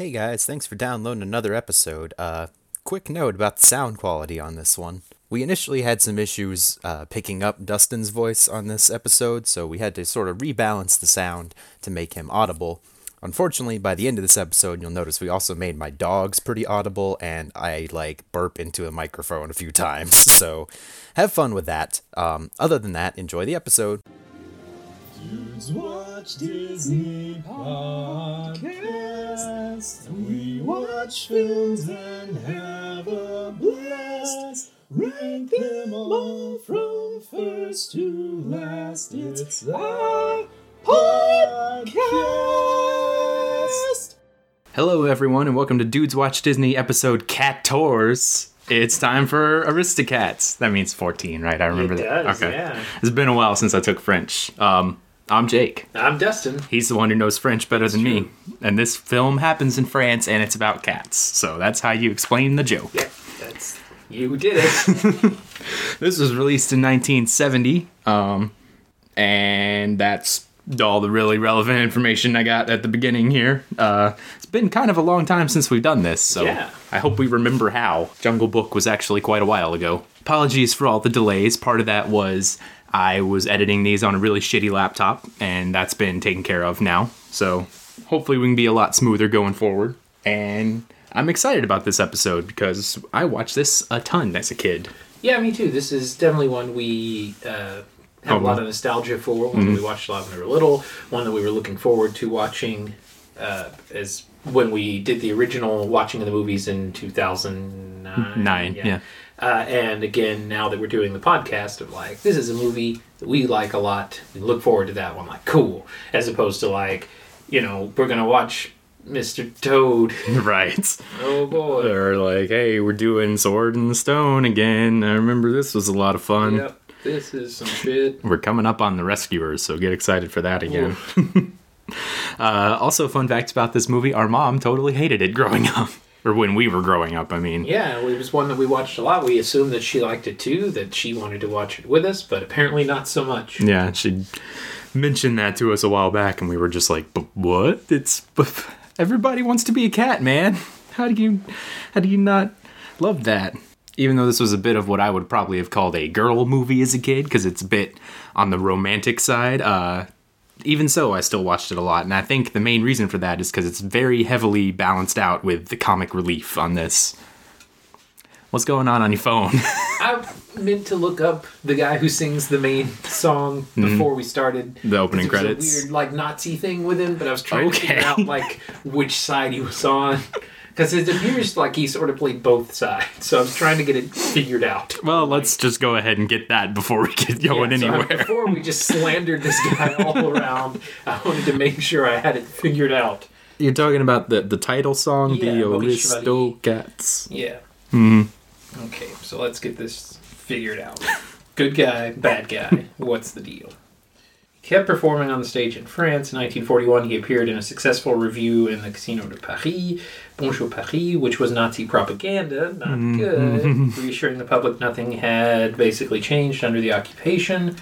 Hey guys, thanks for downloading another episode. Uh, quick note about the sound quality on this one. We initially had some issues uh, picking up Dustin's voice on this episode, so we had to sort of rebalance the sound to make him audible. Unfortunately, by the end of this episode, you'll notice we also made my dogs pretty audible, and I like burp into a microphone a few times. So, have fun with that. Um, other than that, enjoy the episode. Dudes watch Disney podcast. We watch films and have a blast. Rank them all from first to last. It's our podcast. Hello, everyone, and welcome to Dudes Watch Disney episode Cat Tours. It's time for Aristocats. That means 14, right? I remember It that. does, yeah. It's been a while since I took French. Um, I'm Jake. I'm Dustin. He's the one who knows French better than me. And this film happens in France and it's about cats. So that's how you explain the joke. Yeah, that's you did it. This was released in 1970. Um, and that's all the really relevant information I got at the beginning here. Uh, it's been kind of a long time since we've done this, so Yeah. I hope we remember how. Jungle Book was actually quite a while ago. Apologies for all the delays. Part of that was I was editing these on a really shitty laptop, and that's been taken care of now. So hopefully we can be a lot smoother going forward. And I'm excited about this episode because I watched this a ton as a kid. yeah, me too. This is definitely one we uh, have a lot of nostalgia for. One that we watched a lot when we were little. One that we were looking forward to watching uh, as when we did the original watching of the movies in 2009. Nine, yeah. Uh, and again, now that we're doing the podcast of like, this is a movie that we like a lot. We look forward to that one. Like, cool. As opposed to like, you know, we're gonna watch Mr. Toad. right. Oh boy. They're like, hey, we're doing Sword the Stone again. I remember this was a lot of fun. Yep. This is some shit. We're coming up on the Rescuers, so get excited for that again. uh, also, fun facts about this movie our mom totally hated it growing up. Or when we were growing up, I mean. Yeah, it was one that we watched a lot. We assumed that she liked it too, that she wanted to watch it with us, but apparently not so much. Yeah, she mentioned that to us a while back, and we were just like, "But what? It's but everybody wants to be a cat, man. How do you, how do you not love that?" Even though this was a bit of what I would probably have called a girl movie as a kid, because it's a bit on the romantic side. Uh, even so, I still watched it a lot, and I think the main reason for that is because it's very heavily balanced out with the comic relief on this. What's going on on your phone? I meant to look up the guy who sings the main song before we started. Mm-hmm. The opening credits? A weird like Nazi thing with him, but I was trying to figure Okay. out like which side he was on. Because it appears like he sort of played both sides, so I was trying to get it figured out. well, let's just go ahead and get that before we get going Yeah, so anywhere. before we just slandered this guy all around, I wanted to make sure I had it figured out. You're talking about the the title song, Yeah, the Maurice Chevalier. Aristocats. Yeah. Hmm. Okay, so let's get this figured out. Good guy, bad guy. What's the deal? Kept performing on the stage in France. In 1941, he appeared in a successful review in the Casino de Paris, Bonjour Paris, which was Nazi propaganda. Not Mm-hmm. good. Reassuring the public nothing had basically changed under the occupation.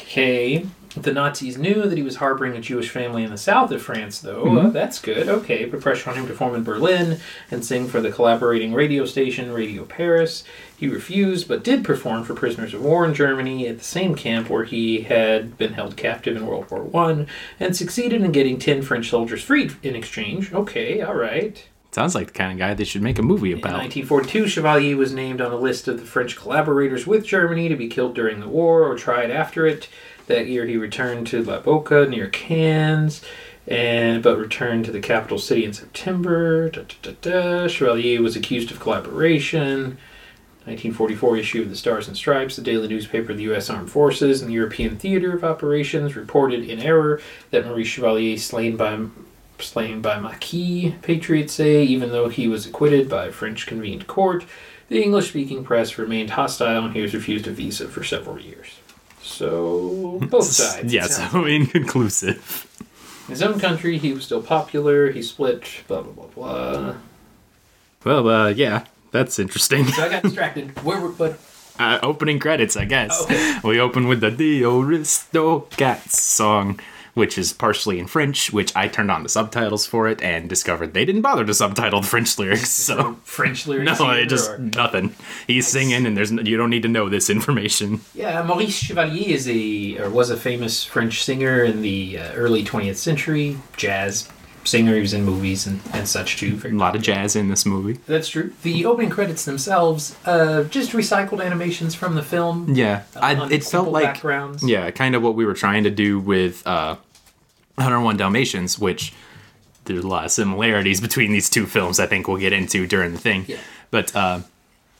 Okay. The Nazis knew that he was harboring a Jewish family in the south of France, though. Uh, that's good. Okay. Put pressure on him to perform in Berlin and sing for the collaborating radio station Radio Paris. He refused, but did perform for prisoners of war in Germany at the same camp where he had been held captive in World War One, and succeeded in getting 10 French soldiers freed in exchange. Okay, all right. Sounds like the kind of guy they should make a movie In about. 1942, Chevalier was named on a list of the French collaborators with Germany to be killed during the war or tried after it. That year, he returned to La Bocca near Cannes, and but returned to the capital city in September. Da, da, da. Chevalier was accused of collaboration. 1944 issue of the Stars and Stripes, the daily newspaper of the U.S. Armed Forces and the European Theater of Operations, reported in error that Maurice Chevalier slain by slain by Maquis, patriots say, even though he was acquitted by a French convened court. The English speaking press remained hostile and he was refused a visa for several years. So, both sides. yeah, so inconclusive. In his own country, he was still popular. He split, blah, blah, blah, blah. Well, uh, yeah, that's interesting. So I got distracted. Where were, but Uh, opening credits, I guess. Okay. We open with the The Aristocats song, which is partially in French, which I turned on the subtitles for it and discovered they didn't bother to subtitle the French lyrics. So French lyrics. no, it just or- nothing. He's singing, and there's you don't need to know this information. Yeah, Maurice Chevalier is a or was a famous French singer in the uh, early 20th century, jazz singer. He was in movies and, and such too. Very A lot of jazz in this movie. That's true. The opening credits themselves, uh, just recycled animations from the film. Yeah, I, it felt like backgrounds. yeah, kind of what we were trying to do with uh, 101 Dalmatians, which there's a lot of similarities between these two films. I think we'll get into during the thing. Yeah. But uh,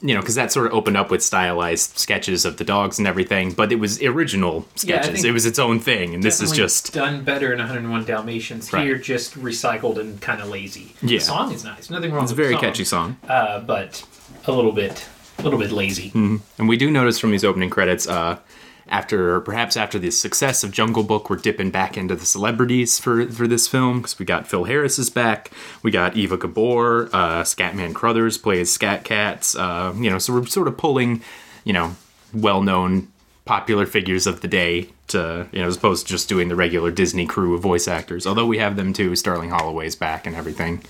you know, because that sort of opened up with stylized sketches of the dogs and everything, but it was original sketches. think it was its own thing, and this is just done better in 101 Dalmatians. Right. Here, just recycled and kind of lazy. Yeah. The song is nice. Nothing wrong with that. it's a very song, catchy song. uh, but a little bit, a little bit lazy. And we do notice from these opening credits, uh, after perhaps after the success of Jungle Book, we're dipping back into the celebrities for for this film because we got Phil Harris is back, we got Eva Gabor, uh, Scatman Crothers plays Scat Cats, uh, you know, so we're sort of pulling, you know, well known popular figures of the day to you know as opposed to just doing the regular Disney crew of voice actors. Although we have them too, Sterling Holloway's back and everything,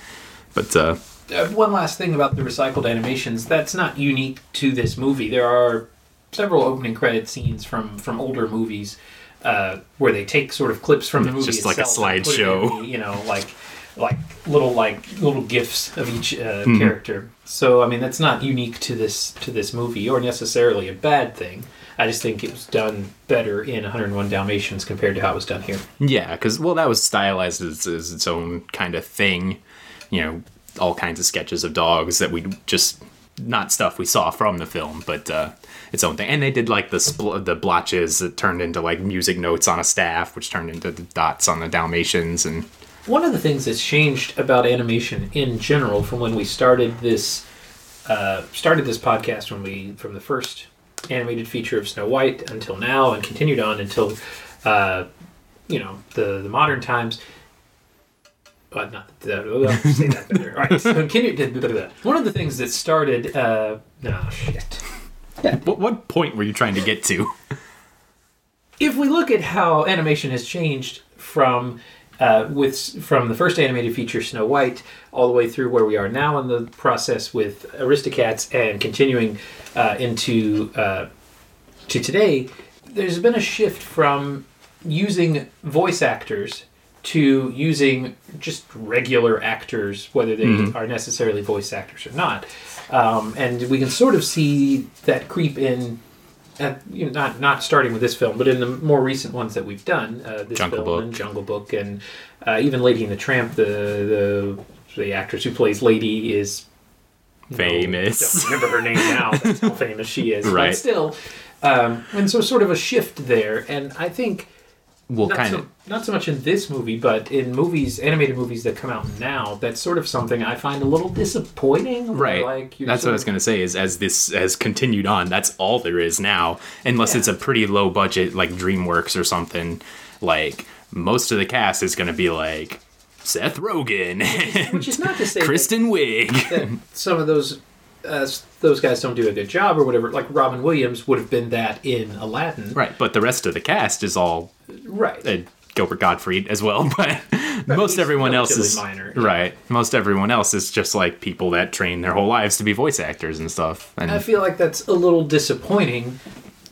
but. uh Uh, one last thing about the recycled animations that's not unique to this movie. There are several opening credit scenes from from older movies uh, where they take sort of clips from the movie Just like a itself and put it slideshow. you know, like like little like little gifs of each uh, Mm-hmm. character. So I mean, that's not unique to this to this movie or necessarily a bad thing. I just think it was done better in 101 Dalmatians compared to how it was done here. Yeah, because well, that was stylized as, as its own kind of thing. You know, all kinds of sketches of dogs that we just not stuff we saw from the film, but uh, its own thing. And they did like the spl- the blotches that turned into like music notes on a staff, which turned into the dots on the Dalmatians, and One of the things that's changed about animation in general from when we started this uh, started this podcast when we from the first animated feature of Snow White until now and continued on until uh, you know the the modern times. But not that. I'll say that better. All right. So continue. One of the things that started. Uh, no shit. What what point were you trying to get to? if we look at how animation has changed from uh, with from the first animated feature Snow White all the way through where we are now in the process with Aristocats and continuing uh, into uh, to today, there's been a shift from using voice actors to using just regular actors, whether they are necessarily voice actors or not. Um, and we can sort of see that creep in at, you know, not not starting with this film, but in the more recent ones that we've done, uh, this Jungle film Book. and Jungle Book, and uh, even Lady and the Tramp, the the the actress who plays Lady is Famous. don't remember her name now. That's how famous she is. Right. But still, um, and so sort of a shift there, and I think Well, not kind so, of. not so much in this movie, but in movies, animated movies that come out now, that's sort of something I find a little disappointing. Right. Like that's what I was going to say is as this has continued on, that's all there is now. Unless Yeah. it's a pretty low budget like DreamWorks or something, like most of the cast is going to be like Seth Rogen and Which is not to say Kristen Wiig. some of those uh, those guys don't do a good job or whatever. Like Robin Williams would have been that in Aladdin, right, but the rest of the cast is all Right. uh, Gilbert Gottfried as well, but most everyone else is minor, yeah. right. Most everyone else is just like people that train their whole lives to be voice actors and stuff. And I feel like that's a little disappointing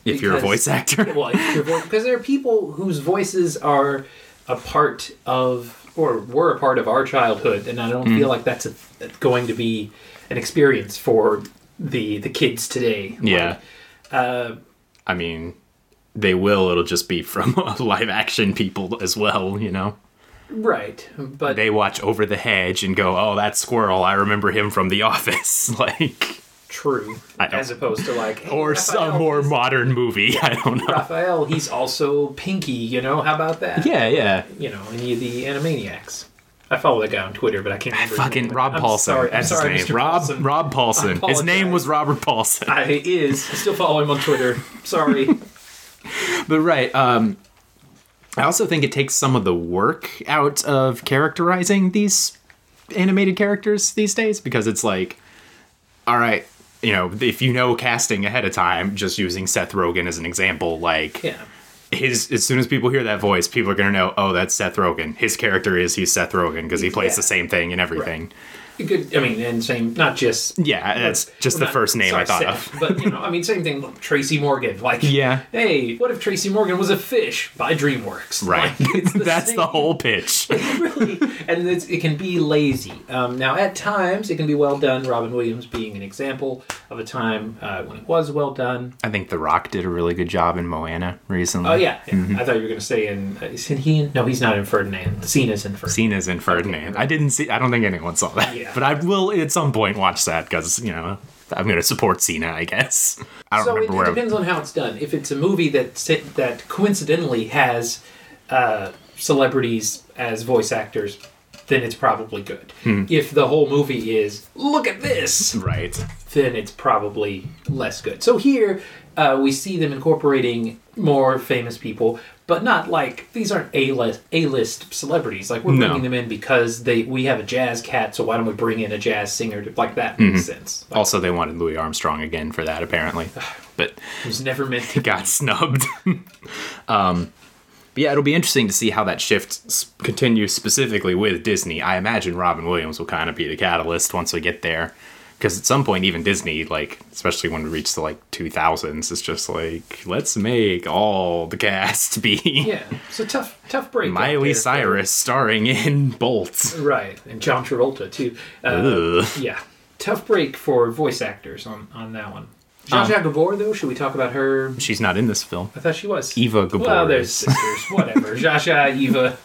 if you're a voice actor, well, if you're vo- because there are people whose voices are a part of or were a part of our childhood, and I don't Mm. feel like that's a, going to be an experience for the the kids today. yeah. Like, uh, I mean, they will. It'll just be from live action people as well, you know? right, but They watch Over the Hedge and go, oh, that squirrel, I remember him from The Office. like, true as opposed to like hey, or Raphael, some more modern movie. I don't know. Raphael, he's also Pinky. You know, how about that? Yeah, yeah. You know, any of the Animaniacs. I follow that guy on Twitter, but I can't remember. Fucking. Rob I'm Paulson. Sorry, That's sorry, his name. Mr. Rob Paulsen. Rob Paulsen. His name was Robert Paulson. I is. I still follow him on Twitter. Sorry. But right, um I also think it takes some of the work out of characterizing these animated characters these days because it's like all right, you know, if you know casting ahead of time, just using Seth Rogen as an example, like Yeah. His as soon as people hear that voice, people are gonna know, oh, that's Seth Rogen. His character is he's Seth Rogen because he plays Yeah. the same thing and everything. You could, I mean, and same, not just. Yeah, that's just the not- first name I thought Seth, of. But you know, I mean, same thing. Tracy Morgan, like, Yeah. Hey, what if Tracy Morgan was a fish by DreamWorks? Right, Like, the that's the whole pitch. really, and it can be lazy. Um, now, at times, it can be well done. Robin Williams being an example of a time uh, when it was well done. I think The Rock did a really good job in Moana recently. Oh yeah, yeah. Mm-hmm. I thought you were going to say in uh, isn't he? In, no, he's not in Ferdinand. Cena's in Ferdinand. Cena's in Ferdinand. I didn't see. I don't think anyone saw that. Yeah. But I will at some point watch that because you know I'm going to support Cena. I guess. I don't so it, remember it where. depends on how it's done. If it's a movie that that coincidentally has uh, celebrities as voice actors, then it's probably good. Hmm. If the whole movie is look at this, Right. then it's probably less good. So here uh, we see them incorporating more famous people, but not like these aren't a list a list celebrities. Like we're No. bringing them in because they we have a jazz cat, so why don't we bring in a jazz singer? To, like that makes Mm-hmm. sense. Like, Also, they wanted Louis Armstrong again for that apparently, but it was never meant to. got snubbed. um, but yeah, it'll be interesting to see how that shift continues specifically with Disney. I imagine Robin Williams will kind of be the catalyst once we get there. Because at some point, even Disney, like, especially when we reach the like 2000s, it's just like, let's make all the cast be Yeah, it's a tough tough break. Miley Cyrus starring in Bolt. right? And John Travolta too. Uh, yeah, tough break for voice actors on on that one. Zsa Zsa Gabor though, should we talk about her? She's not in this film. I thought she was Eva Gabor Well, there's is. sisters, whatever. Zsa Eva.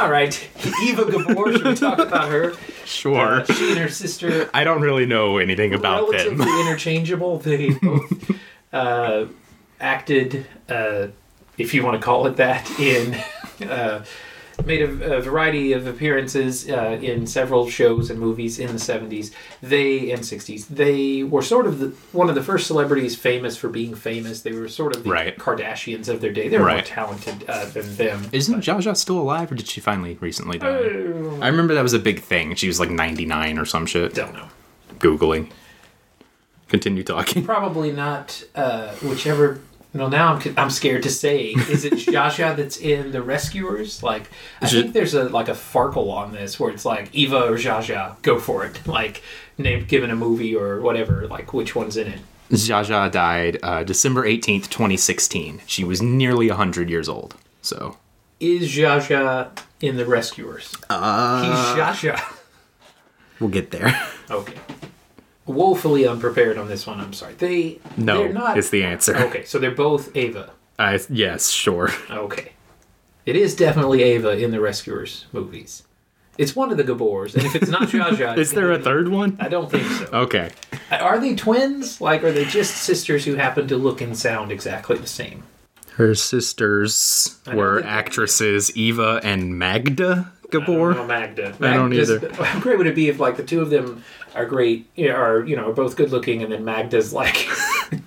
All right, Eva Gabor. Should we talk about her? Sure. Uh, she and her sister I don't really know anything about them. relatively interchangeable. They both uh, acted, uh, if you want to call it that, in uh, made a, a variety of appearances uh, in several shows and movies in the seventies. They and sixties. They were sort of the, one of the first celebrities famous for being famous. They were sort of the Right. Kardashians of their day. They were more talented uh, than them. Isn't Zsa Zsa still alive, or did she finally recently die? Uh, I remember that was a big thing. She was like 99 or some shit. don't know. Googling. Continue talking. Probably not. Uh, whichever. No, now I'm I'm scared to say. Is it Zsa Zsa that's in the Rescuers? Like, I Is it- think there's a like a Sporcle on this where it's like Eva or Zsa Zsa, go for it. Like, name given a movie or whatever. Like, which one's in it? Zsa Zsa died uh, December 18th, 2016. She was nearly 100 years old. So. Is Zsa Zsa in the Rescuers? Uh, He's Zsa Zsa. We'll get there. Okay. Woefully unprepared on this one. I'm sorry. They No, they're not. is the answer. Okay, so they're both Ava. I, yes, sure. Okay. It is definitely Ava in the Rescuers movies. It's one of the Gabors, and if it's not Zsa Zsa, Is there a third one? I don't think so. Okay. Are they twins? Like, are they just sisters who happen to look and sound exactly the same? Her sisters were actresses Eva and Magda I don't Gabor. know Magda. I don't either. How great would it be if, like, the two of them are great, are you know, are both good looking, and then Magda's like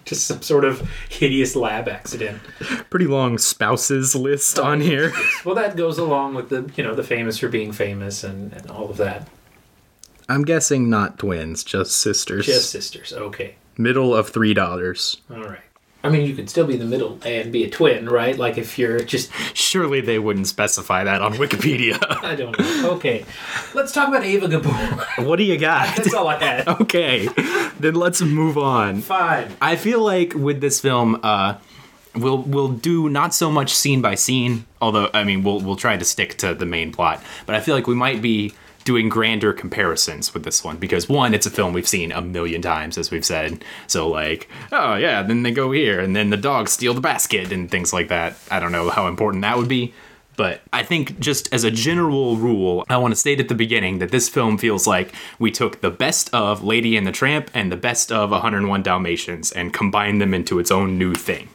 just some sort of hideous lab accident. Pretty long spouses list on here. Well, that goes along with the you know the famous for being famous and, and all of that. I'm guessing not twins, just sisters. Just sisters. Okay. Middle of three dollars. All right. I mean, you could still be the middle and be a twin, right? Like if you're just, Surely they wouldn't specify that on Wikipedia. I don't know. Okay, let's talk about Ava Gabor. what do you got? That's all I had. okay, then let's move on. Fine. I feel like with this film, uh, we'll we'll do not so much scene by scene, although I mean we'll we'll try to stick to the main plot. But I feel like we might be doing grander comparisons with this one because one, it's a film we've seen a million times, as we've said. So like, oh yeah, then they go here, and then the dogs steal the basket and things like that. I don't know how important that would be. But I think just as a general rule, I want to state at the beginning that this film feels like we took the best of Lady and the Tramp and the best of 101 Dalmatians and combined them into its own new thing.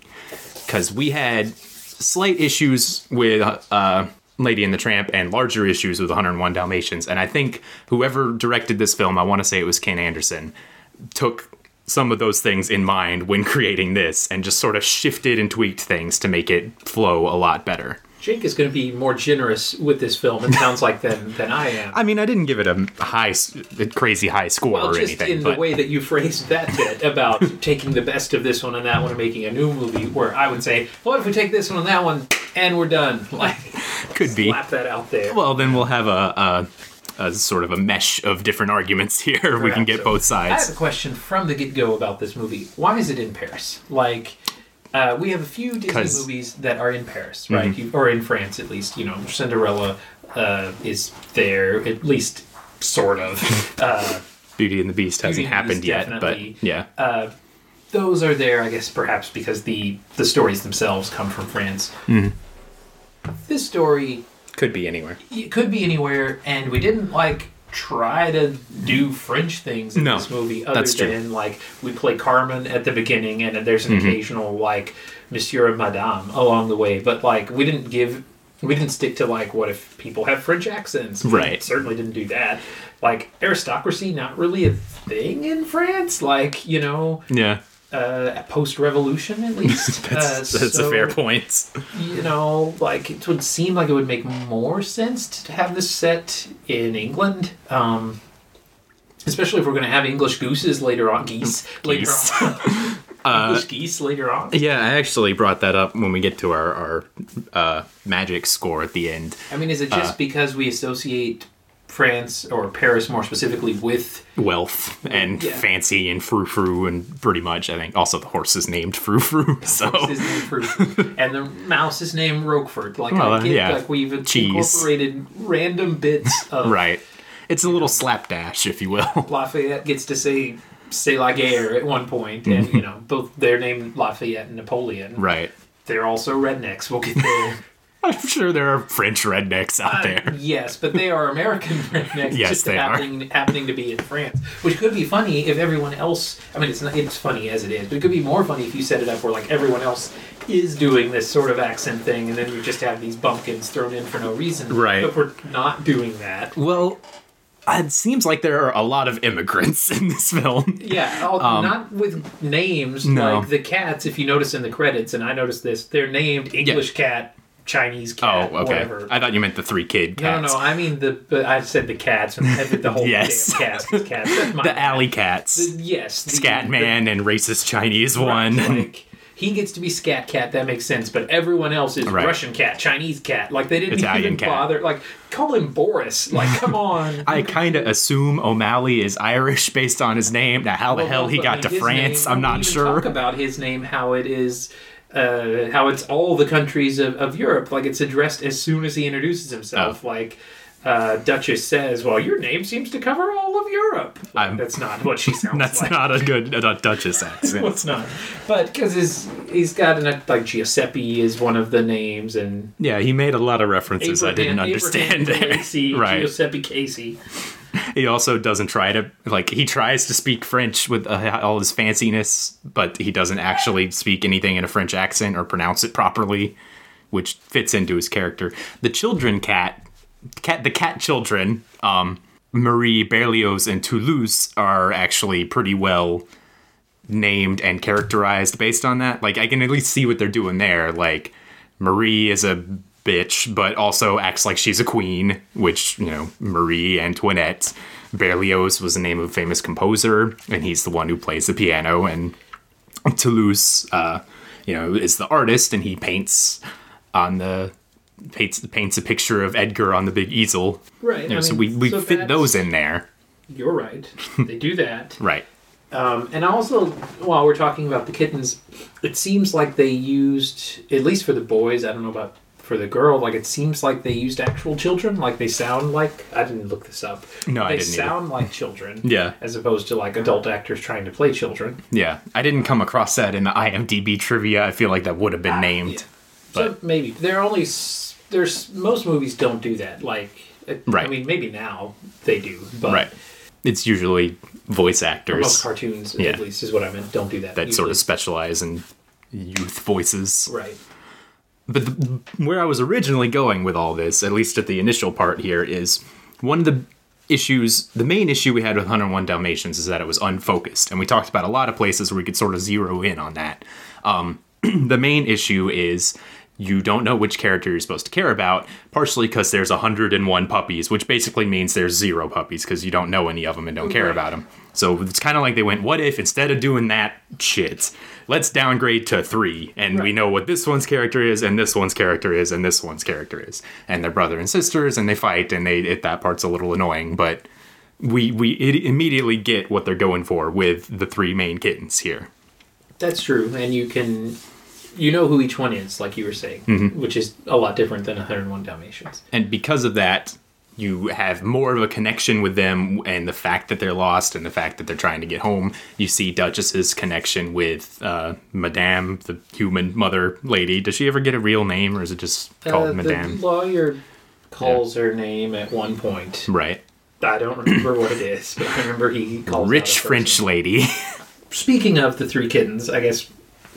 Because we had slight issues with uh, Lady and the Tramp and larger issues with 101 Dalmatians. And I think whoever directed this film, I want to say it was Ken Anderson, took some of those things in mind when creating this and just sort of shifted and tweaked things to make it flow a lot better. Jake is going to be more generous with this film. It sounds like than than I am. I mean, I didn't give it a high, a crazy high score well, or just anything, in but the way that you phrased that bit about taking the best of this one and that one and making a new movie, where I would say, "What if we take this one and that one and we're done?" Like, could be. slap that out there. Well, then we'll have a, a, a sort of a mesh of different arguments here. we can get So, both sides. I have a question from the get go about this movie. Why is it in Paris? Like, uh, we have a few Disney movies that are in Paris, right? You, or in France, at least. You know, Cinderella uh, is there, at least sort of. uh, Beauty and the Beast hasn't happened Beast yet, but yeah. those are there, I guess, perhaps because the the stories themselves come from France. Mm-hmm. This story Could be anywhere. it could be anywhere, and we didn't like try to do French things in No, this movie other that's true. than like we play Carmen at the beginning, and there's an Mm-hmm. occasional like Monsieur and Madame along the way, but like we didn't give. We didn't stick to like what if people have French accents. We Right. certainly didn't do that. Like aristocracy, not really a thing in France. Like you know, Yeah, uh, post revolution at least. that's, uh, that's a fair point. You know, like it would seem like it would make more sense to have this set in England. Um, especially if we're going to have English gooses later on, geese, Geese. later on. English geese later on. Yeah, I actually brought that up when we get to our, our uh, magic score at the end. I mean, is it Uh. just because we associate France or Paris more specifically with Wealth and Yeah. fancy and frou frou, and pretty much, I think, also the horse is named frou frou. So, his name Fruit, and the mouse is named Roquefort. Like Well, I get, yeah. like we've Cheese. incorporated random bits of right. It's a little slapdash, if you will. Lafayette gets to say "C'est la guerre" at one point, and mm-hmm. you know both they're named Lafayette and Napoleon. right. They're also rednecks. We'll get there. I'm sure there are French rednecks out there. yes, but they are American rednecks. Yes, just they are. happening, happening to be in France, which could be funny if everyone else. I mean, it's not. It's funny as it is, but it could be more funny if you set it up where like everyone else is doing this sort of accent thing, and then you just have these bumpkins thrown in for no reason. Right. But we're not doing that. Well, it seems like there are a lot of immigrants in this film. Yeah, all, not with names Um, no. like the cats. If you notice in the credits, and I noticed this, they're named English cat, Chinese oh, cat. Oh, okay. whatever. I thought you meant the three kid cats. no, cats. no, I mean the. But I said the cats and the, the whole Yes. damn cast is cats. That's my The alley cats. The- yes, the- Scatman and racist Chinese the- one. Like, he gets to be scat cat. That makes sense. But everyone else is Right. Russian cat, Chinese cat. Like they didn't Italian even cat. bother. Like call him Boris. Like come on. I kind of assume O'Malley is Irish based on his name. Now, how the Well, hell he got I to mean, France, name- I'm not sure. Talk about his name, how it is, uh, how it's all the countries of, of Europe. Like it's addressed as soon as he introduces himself. Oh. Like uh, Duchess says, "Well, your name seems to cover all of Europe." Like, that's not what she sounds like. That's like. not a good Duchess accent. Well, it's not. But because his he's got an like Giuseppe is one of the names and. yeah, he made a lot of references I didn't understand Abraham there. Casey, right. Giuseppe Casey. He also doesn't try to like he tries to speak French with uh, all his fanciness, but he doesn't actually speak anything in a French accent or pronounce it properly, which fits into his character. The children cat, cat the cat children, um, Marie Berlioz and Toulouse are actually pretty well named and characterized based on that. Like I can at least see what they're doing there. Like Marie is a bitch, but also acts like she's a queen, which, you know, Marie Antoinette. Berlioz was the name of a famous composer, and he's the one who plays the piano. And Toulouse, uh, you know, is the artist, and he paints on the paints paints a picture of Edgar on the big easel. Right. You know, I so mean, we, we so fit those in there. You're right. They do that. Right. Um, and also, while we're talking about the kittens, it seems like they used, at least for the boys, I don't know about for the girl, like it seems like they used actual children. Like they sound like, I didn't look this up. No, I they didn't either. sound like children. Yeah. As opposed to like adult actors trying to play children. Yeah. I didn't come across that in the IMDb trivia. I feel like that would have been ah, named. yeah. So maybe. There are only, there's, most movies don't do that. Like, it- I mean, maybe now they do, but Right. It's usually voice actors. most cartoons, Yeah. at least, is what I meant. Don't do that. that sort of specialize in youth voices. Right. But the, where I was originally going with all this, at least at the initial part here, is one of the issues, the main issue we had with 101 Dalmatians is that it was unfocused. And we talked about a lot of places where we could sort of zero in on that. Um, the main issue is you don't know which character you're supposed to care about, partially because there's 101 puppies, which basically means there's zero puppies because you don't know any of them and don't care about them. So it's kind of like they went, what if instead of doing that shit, let's downgrade to three and we know what this one's character is and this one's character is and this one's character is. And they're brother and sisters and they fight and they it, that part's a little annoying, but we we it immediately get what they're going for with the three main kittens here. That's true, and you can, you know who each one is, like you were saying, Mm-hmm. which is a lot different than 101 Dalmatians. and because of that you have more of a connection with them and the fact that they're lost and the fact that they're trying to get home. You see duchess's connection with uh, madame the human mother lady. Does she ever get a real name or is it just called Uh, madame? The lawyer calls her name at one point. right. I don't remember what it is, but I remember he calls rich french lady. Speaking of the three kittens, I guess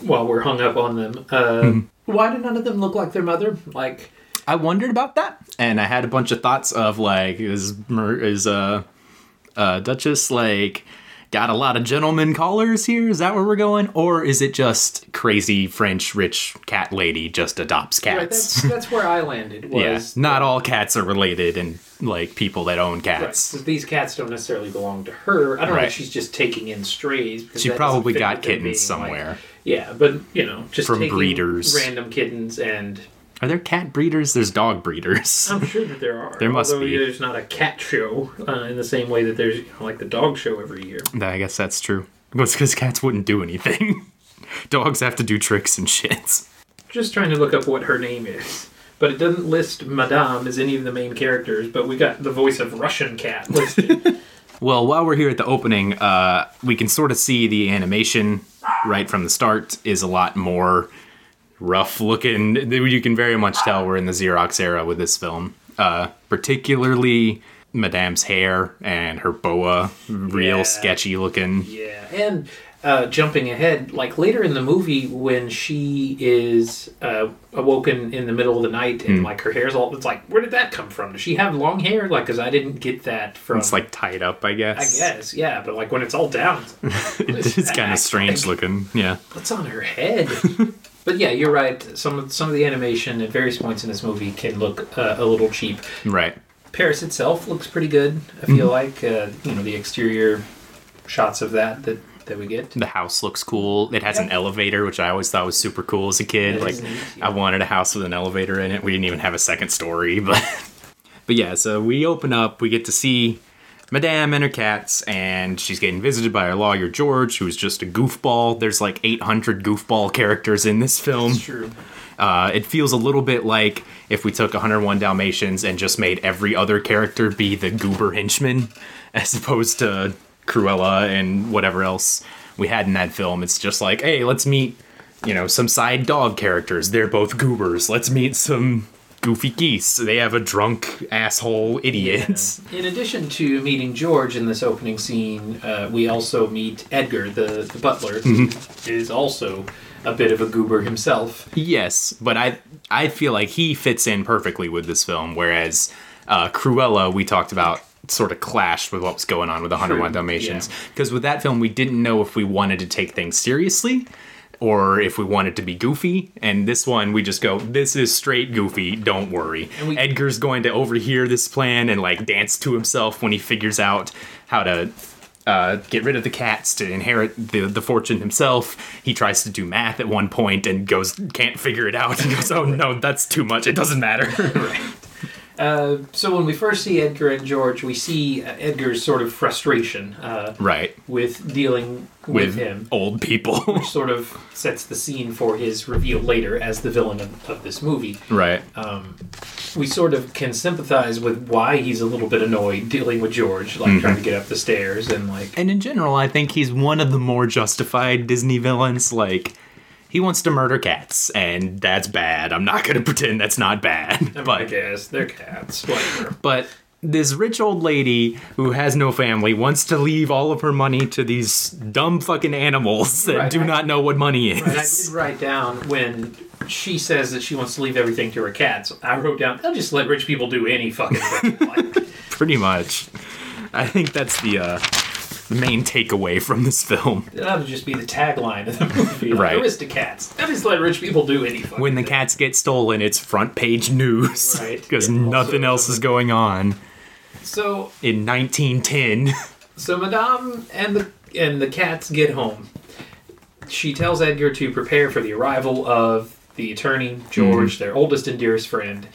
while we're hung up on them, uh, Mm-hmm. why do none of them look like their mother? Like, i wondered about that and i had a bunch of thoughts of like is is uh uh duchess like got a lot of gentlemen callers here is that where we're going or is it just crazy french rich cat lady just adopts cats right, that's that's where I landed. Was Yeah, not all cats are related and like people that own Right, cats. 'cause these cats don't necessarily belong to her. I don't know if she's just taking in strays. because She probably got kittens somewhere. Like, yeah, but you know, just From taking breeders. random kittens, and Are there cat breeders? There's dog breeders. I'm sure that there are. There must although be. There's not a cat show uh, in the same way that there's you know, like the dog show every year. I guess that's true. It's because cats wouldn't do anything. Dogs have to do tricks and shit. Just trying to look up what her name is. But it doesn't list Madame as any of the main characters, but we got the voice of Russian cat listed. Well, while we're here at the opening, uh, we can sort of see the animation right from the start is a lot more rough looking. You can very much tell we're in the Xerox era with this film. Uh, particularly Madame's hair and her boa, real Yeah. sketchy looking. Yeah, and uh, jumping ahead, like later in the movie when she is uh, awoken in the middle of the night and Hmm. like her hair's all, it's like, where did that come from? Does she have long hair? Like, because I didn't get that from. It's like tied up, I guess. I guess. yeah, but like when it's all down, it's, It is kind of strange looking. Yeah. what's on her head? but yeah, you're right. Some of some of the animation at various points in this movie can look uh, a little cheap. Right. Paris itself looks pretty good. I Mm-hmm. feel like uh, you know the exterior shots of that that that we get. The house looks cool. It has an elevator, which I always thought was super cool as a kid. It like neat, I wanted a house with an elevator in it. We didn't even have a second story, but but yeah. So we open up. We get to see Madame and her cats, and she's getting visited by her lawyer George, who's just a goofball. There's like 800 goofball characters in this film. True. Uh, it feels a little bit like if we took 101 Dalmatians and just made every other character be the goober henchman, as opposed to Cruella and whatever else we had in that film. It's just like, hey, let's meet, you know, some side dog characters. They're both goobers. Let's meet some goofy geese. They have a drunk asshole idiot. In addition to meeting George in this opening scene, uh, we also meet Edgar, the, the butler, who is also a bit of a goober himself. Yes, but I I feel like he fits in perfectly with this film, whereas uh, Cruella we talked about sort of clashed with what was going on with 101 True, Dalmatians yeah. because with that film we didn't know if we wanted to take things seriously or if we want it to be goofy and this one we just go this is straight goofy don't worry we- edgar's going to overhear this plan and like dance to himself when he figures out how to uh, get rid of the cats to inherit the, the fortune himself. He tries to do math at one point and goes can't figure it out. And goes, "Oh no, that's too much. It doesn't matter." Uh, so when we first see Edgar and George, we see uh, Edgar's sort of frustration uh, right with dealing with, with him, old people. which sort of sets the scene for his reveal later as the villain of, of this movie. right. we sort of can sympathize with why he's a little bit annoyed dealing with George, like trying to get up the stairs and like And in general, I think he's one of the more justified Disney villains. Like, he wants to murder cats, and that's bad. I'm not going to pretend that's not bad. Mean, I But guess they're cats, whatever. But this rich old lady who has no family wants to leave all of her money to these dumb fucking animals that Right, do I- not know what money is. And I did write down when she says that she wants to leave everything to her cats. I wrote down, they'll just let rich people do any fucking thing. Pretty much. I think that's the uh the main takeaway from this film. That would just be the tagline of the movie. Right. Like, Aristocats. That is let rich people do anything. When the cats get stolen, it's front page news Right. because Yeah, nothing also- else is going on So in 1910. So Madame and the and the cats get home. She tells Edgar to prepare for the arrival of the attorney George, their oldest and dearest friend.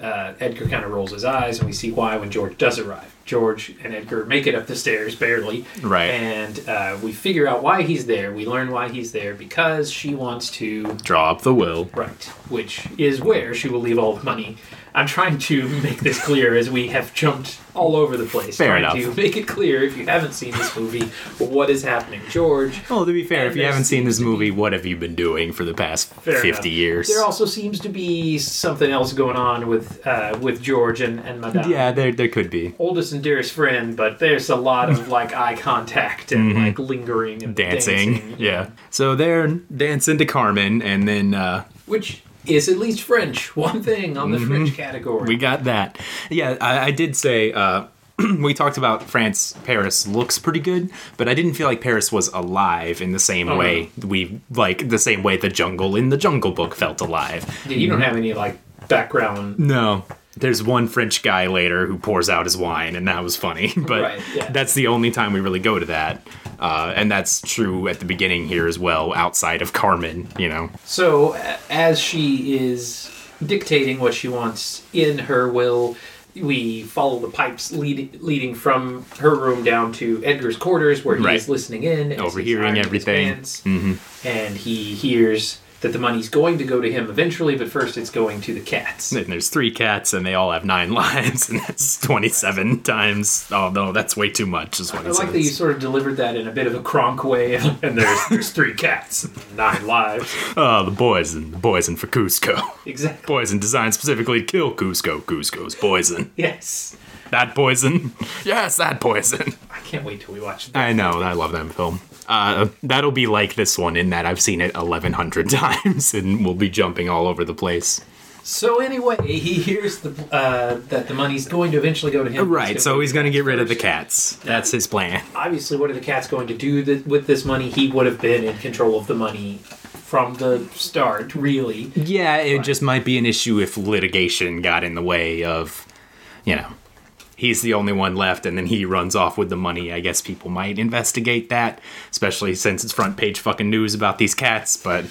Uh, Edgar kind of rolls his eyes, and we see why when George does arrive. George and Edgar make it up the stairs barely, Right. And uh, we figure out why he's there. We learn why he's there because she wants to Draw up the will. Right, which is where she will leave all the money. I'm trying to make this clear as we have jumped all over the place. Fair trying enough. to make it clear if you haven't seen this movie, what is happening. George, Well, to be fair, And if you haven't seen this movie, what have you been doing for the past fair 50 enough. years? There also seems to be something else going on with uh, with George and, and Madame. yeah, there, there could be. Oldest and dearest friend, but there's a lot of like eye contact and like lingering and Mm-hmm. Dancing. dancing. Yeah. So they're dancing to Carmen, and then uh, Which is at least French. One thing on the French category. Mm-hmm. we got that. Yeah, I, I did say. Uh, we talked about France. Paris looks pretty good, but I didn't feel like Paris was alive in the same Oh, way we like the same way the jungle in the Jungle Book felt alive. Yeah, you don't have any like background No. There's one French guy later who pours out his wine, and that was funny. But Right, yeah. that's the only time we really go to that. Uh, and that's true at the beginning here as well, outside of Carmen, you know. So, as she is dictating what she wants in her will, we follow the pipes lead, leading from her room down to Edgar's quarters, where he Right. is listening in, Overhearing everything. pants. and he hears that the money's going to go to him eventually, but first it's going to the cats. And there's three cats, and they all have nine lives, and that's 27 times. Oh, no, that's way too much, is what I like that you sort of delivered that in a bit of a Kronk way, and there's there's three cats, nine lives. Oh, the poison. The poison for Kuzco. Exactly. Poison designed specifically to kill Kuzco. Kuzco's poison. Yes. That poison? Yes, that poison. I can't wait till we watch that. I know, I love that film. Uh, that'll be like this one in that I've seen it 1100 times and we'll be jumping all over the place. So anyway, he hears the uh, that the money's going to eventually go to him. Right, so he's gonna get rid of the cats. That's his plan. Obviously, what are the cats going to do th- with this money? He would have been in control of the money from the start, really. Yeah, it just might be an issue if litigation got in the way of, you know, he's the only one left and then he runs off with the money. I guess people might investigate that, especially since it's front page fucking news about these cats, but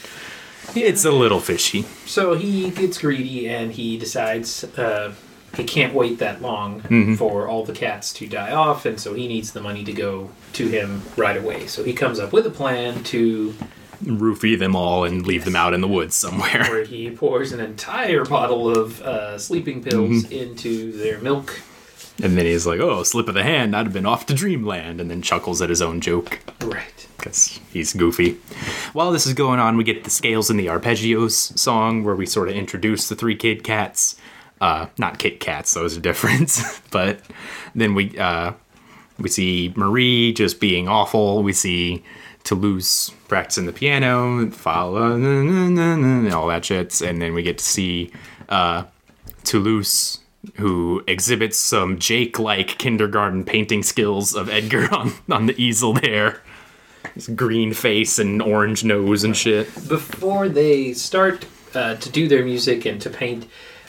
it's a little fishy. So he gets greedy and he decides uh, he can't wait that long Mm-hmm. for all the cats to die off, and so he needs the money to go to him right away. So he comes up with a plan to Roofie them all and leave them out in the woods somewhere. where he pours an entire bottle of uh, sleeping pills Mm-hmm. into their milk. And then he's like, oh, slip of the hand, I'd have been off to dreamland, and then chuckles at his own joke. Right. because he's goofy. While this is going on, we get the scales and the arpeggios song where we sort of introduce the three kid cats. Uh, not Kit Cats; those are different. but then we uh, we see Marie just being awful. We see Toulouse practicing the piano, follow na, all that shit, and then we get to see uh, Toulouse who exhibits some Jake-like kindergarten painting skills of Edgar on, on the easel there. His green face and orange nose and shit. Before they start uh, to do their music and to paint,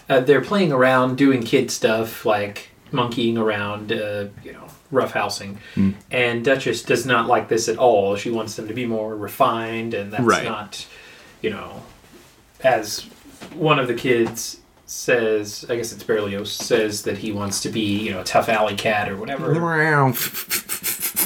uh, they're playing around, doing kid stuff like monkeying around, uh, you know, roughhousing. Hmm. And Duchess does not like this at all. She wants them to be more refined, and that's Right. not, you know, as one of the kids says, I guess it's Berlioz, says that he wants to be, you know, a tough alley cat or whatever.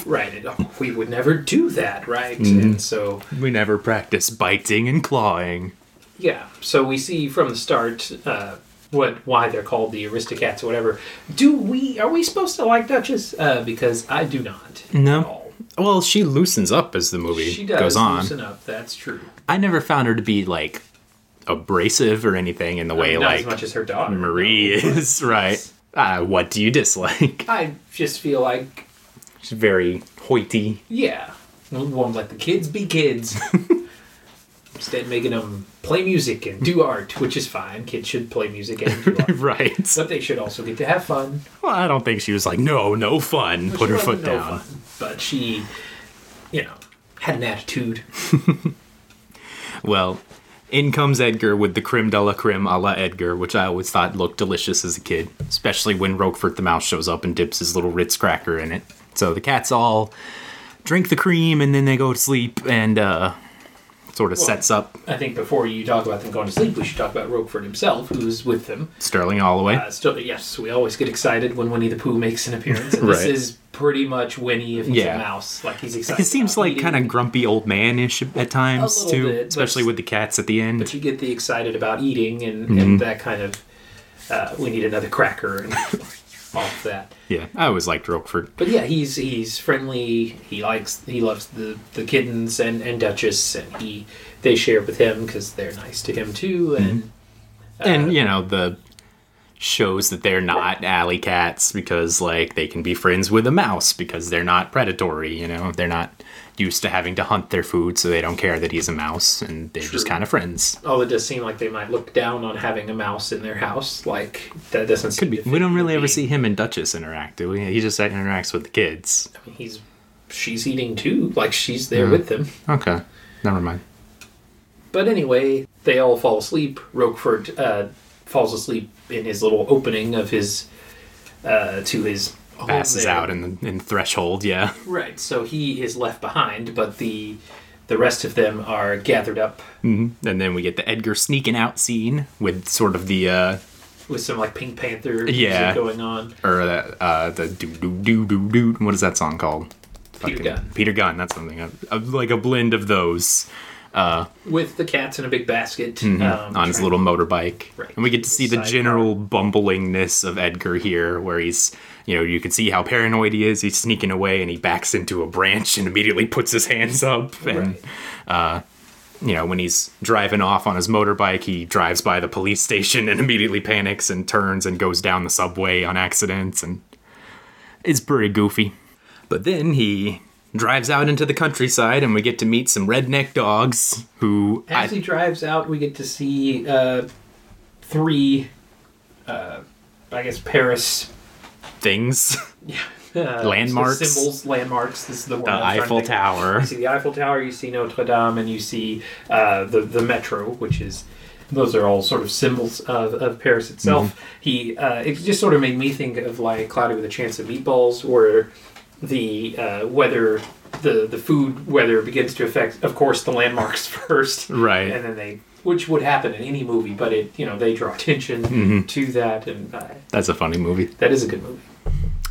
Right. and, oh, we would never do that, right? Mm-hmm. And so, we never practice biting and clawing. yeah. So we see from the start uh, what why they're called the Aristocats or whatever. Do we are we supposed to like Duchess? Uh, because I do not. No. At all. Well, she loosens up as the movie She does goes on. loosen up. That's true. I never found her to be like abrasive or anything in the way mean, not like as much as her daughter. Marie is, right? Uh, what do you dislike? I just feel like She's very hoity. yeah, we won't let the kids be kids. Instead, making them play music and do art, which is fine. Kids should play music and do art. right. But they should also get to have fun. Well, I don't think she was like, no, no fun. But Put her foot no down. fun. But she, you know, had an attitude. Well, in comes Edgar with the creme de la creme a la Edgar, which I always thought looked delicious as a kid, especially when Roquefort the mouse shows up and dips his little Ritz cracker in it. So the cats all drink the cream and then they go to sleep and uh, sort of Well- sets up I think before you talk about them going to sleep, we should talk about Roquefort himself, who's with them. Sterling Holloway. Uh, still, yes, we always get excited when Winnie the Pooh makes an appearance. And this is pretty much Winnie if he's Yeah. a mouse. Like he's excited. It seems like kind of grumpy old man-ish at times too, bit, especially with the cats at the end. But you get the excited about eating and, Mm-hmm. and that kind of. Uh, we need another cracker and all of that. Yeah, I always liked Roquefort. But yeah, he's he's friendly. He likes he loves the the kittens and and Duchess, and he they share with him because they're nice to him too. And uh, and you know the shows that they're not alley cats because like they can be friends with a mouse because they're not predatory you know they're not used to having to hunt their food so they don't care that he's a mouse and they're just kind of friends. Although it does seem like they might look down on having a mouse in their house, like that doesn't seem could be. we don't really ever see him and duchess interact do we? He just interacts with the kids. I mean, he's she's eating too, like she's there Mm. with them. okay. Never mind. But anyway, they all fall asleep. Roquefort uh, falls asleep in his little opening of his uh, to his passes out in the in threshold yeah Right. So he is left behind, but the the rest of them are gathered up hmm and then we get the edgar sneaking out scene with sort of the uh with some like Pink Panther Yeah. going on. or uh, uh the do do do do do what is that song called Peter Gunn. Peter Gunn, that's something. A, a- like a blend of those uh, With the cats in a big basket mhm, um, on his little motorbike. Right. And we get to see the general bumblingness of Edgar here, where he's, you know, you can see how paranoid he is. He's sneaking away and he backs into a branch and immediately puts his hands up. And, uh, you know, when he's driving off on his motorbike, he drives by the police station and immediately panics and turns and goes down the subway on accidents. And it's pretty goofy. But then he drives out into the countryside and we get to meet some redneck dogs who As he drives out, we get to see uh, three, uh, I guess, Paris things. uh, Landmarks. symbols, landmarks. This is the, The one I'm trying to Eiffel. Tower. You see the Eiffel Tower, you see Notre Dame, and you see uh, the the metro, which is those are all sort of symbols of, of Paris itself. Mm-hmm. He uh, it just sort of made me think of like Cloudy with a Chance of Meatballs, where the uh, weather. The, the food weather begins to affect, of course, the landmarks first, Right. And then they, which would happen in any movie, but it, you know, they draw attention Mm-hmm. to that, and uh, That's a funny movie. that is a good movie.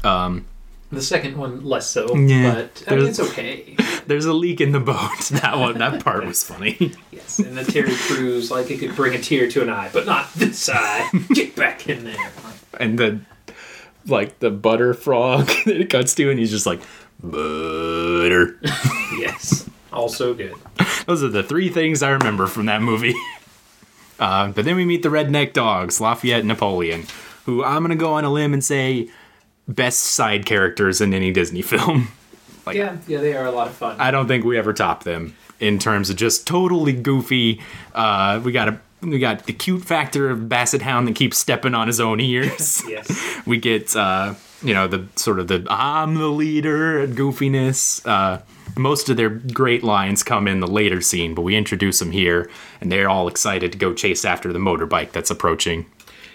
Um, The second one less so, Yeah, but I mean, it's okay. there's a leak in the boat. That one, that part was funny. Yes, and the Terry Crews, like it could bring a tear to an eye, but not this eye. Get back in there. And the like the butter frog that it cuts to, and he's just like butter. Yes, also good. Those are the three things I remember from that movie. Uh, but then we meet the redneck dogs, Lafayette and Napoleon, who I'm gonna go on a limb and say best side characters in any Disney film. Like Yeah, yeah, they are a lot of fun. I don't think we ever top them in terms of just totally goofy. Uh, we got a we got the cute factor of Basset Hound that keeps stepping on his own ears. yes, we get uh, you know the sort of the I'm the leader goofiness. Uh, most of their great lines come in the later scene, but we introduce them here, and they're all excited to go chase after the motorbike that's approaching.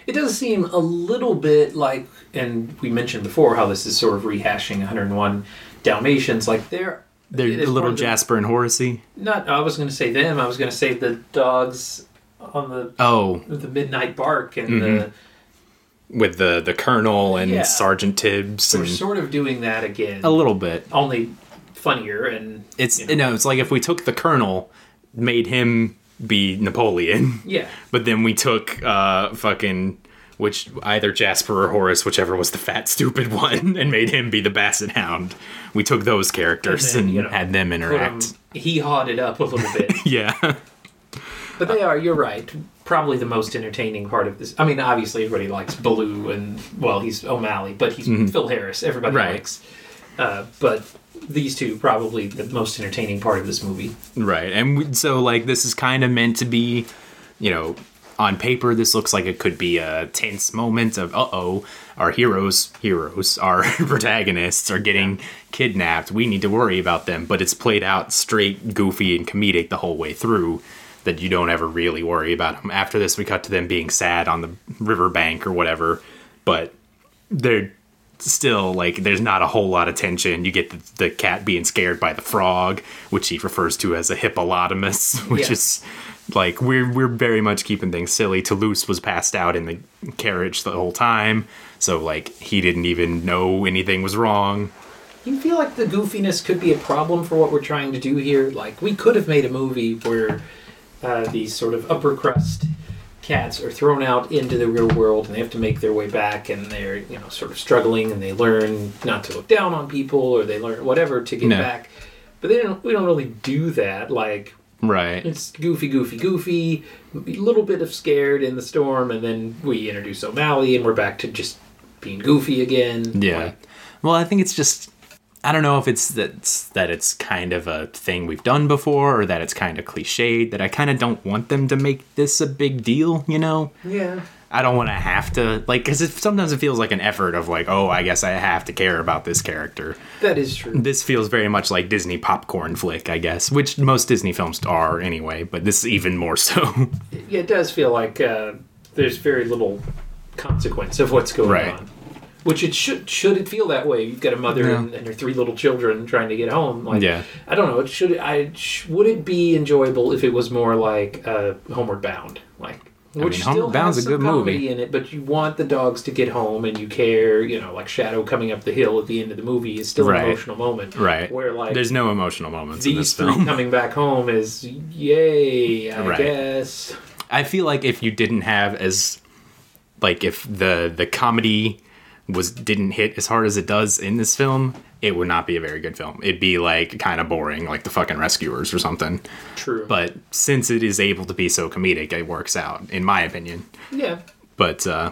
it does seem a little bit like, and we mentioned before how this is sort of rehashing 101 Dalmatians. Like they're They're a little Jasper and Horace. Not, I was going to say them. I was going to say the dogs on the Oh, the midnight bark and Mm-hmm. the. with the the Colonel and Yeah. Sergeant Tibbs We're and sort of doing that again. a little bit. only funnier and It's you you know. know, it's like if we took the Colonel, made him be Napoleon, yeah but then we took uh fucking which either Jasper or Horace, whichever was the fat stupid one, and made him be the Basset Hound. We took those characters And then, you know, had them interact. he hawed it up a little bit Yeah, but they are you're right probably the most entertaining part of this i mean obviously everybody likes baloo and well he's o'malley but he's phil harris everybody Mm-hmm. Right. likes Uh, but these two probably the most entertaining part of this movie. Right. And we, so, like, this is kind of meant to be, you know, on paper, this looks like it could be a tense moment of, uh oh, our heroes, heroes, our protagonists are getting kidnapped. We need to worry about them. But it's played out straight, goofy, and comedic the whole way through that you don't ever really worry about them. After this, we cut to them being sad on the riverbank or whatever. But they're still like there's not a whole lot of tension you get the, the cat being scared by the frog which he refers to as a hippopotamus which Yeah. is like we're we're very much keeping things silly toulouse was passed out in the carriage the whole time so like he didn't even know anything was wrong You feel like the goofiness could be a problem for what we're trying to do here? Like, we could have made a movie where uh, these sort of upper crust cats are thrown out into the real world and they have to make their way back and they're, you know, sort of struggling and they learn not to look down on people or they learn whatever to get No. back. But they don't, we don't really do that. Like, right it's goofy, goofy, goofy, a little bit of scared in the storm, and then we introduce O'Malley and we're back to just being goofy again. Yeah. Like, well, I think it's just I don't know if it's that that it's kind of a thing we've done before or that it's kind of cliched that I kind of don't want them to make this a big deal, you know? yeah. I don't want to have to like it sometimes it feels like an effort of like, oh, I guess I have to care about this character. That is true. This feels very much like Disney popcorn flick, I guess, which most Disney films are anyway, but this is even more so. Yeah, it does feel like uh, there's very little consequence of what's going Right. on. Which it should should it feel that way? You've got a mother Yeah. and, and her three little children trying to get home. Like, Yeah. I don't know. It should I sh- would it be enjoyable if it was more like uh, Homeward Bound, like which mean, still Homeward Bound's has a good movie. in it, but you want the dogs to get home and you care. You know, like Shadow coming up the hill at the end of the movie is still Right. an emotional moment, right. Where like There's no emotional moments in these this three film. coming back home is yay, I Right. guess. I feel like if you didn't have as like if the the comedy was didn't hit as hard as it does in this film, it would not be a very good film. It'd be like kind of boring, like the fucking rescuers or something. True. But since it is able to be so comedic, it works out, in my opinion. yeah. But uh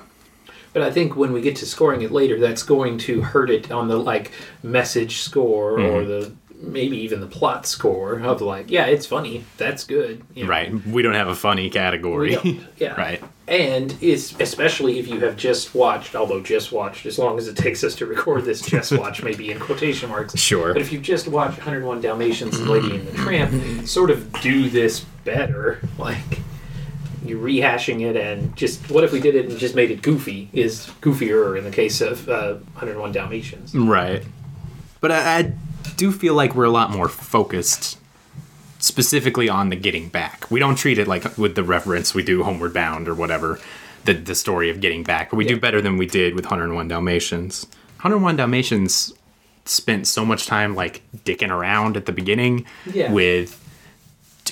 But I think when we get to scoring it later, that's going to hurt it on the like message score or Mm-hmm. the maybe even the plot score of like, yeah, it's funny, that's good, you know. right, we don't have a funny category. yeah. right. And it's especially if you have just watched, although just watched, as long as it takes us to record this, just watch maybe in quotation marks. Sure. But if you just watch 101 Dalmatians and Lady and the Tramp, sort of do this better. Like you're rehashing it, and just what if we did it and just made it goofy? Is goofier in the case of uh, 101 Dalmatians. Right. But I, I do feel like we're a lot more focused specifically on the getting back. We don't treat it like with the reference we do Homeward Bound or whatever, the, the story of getting back. But We do better than we did with 101 Dalmatians. 101 Dalmatians spent so much time like dicking around at the beginning Yeah. with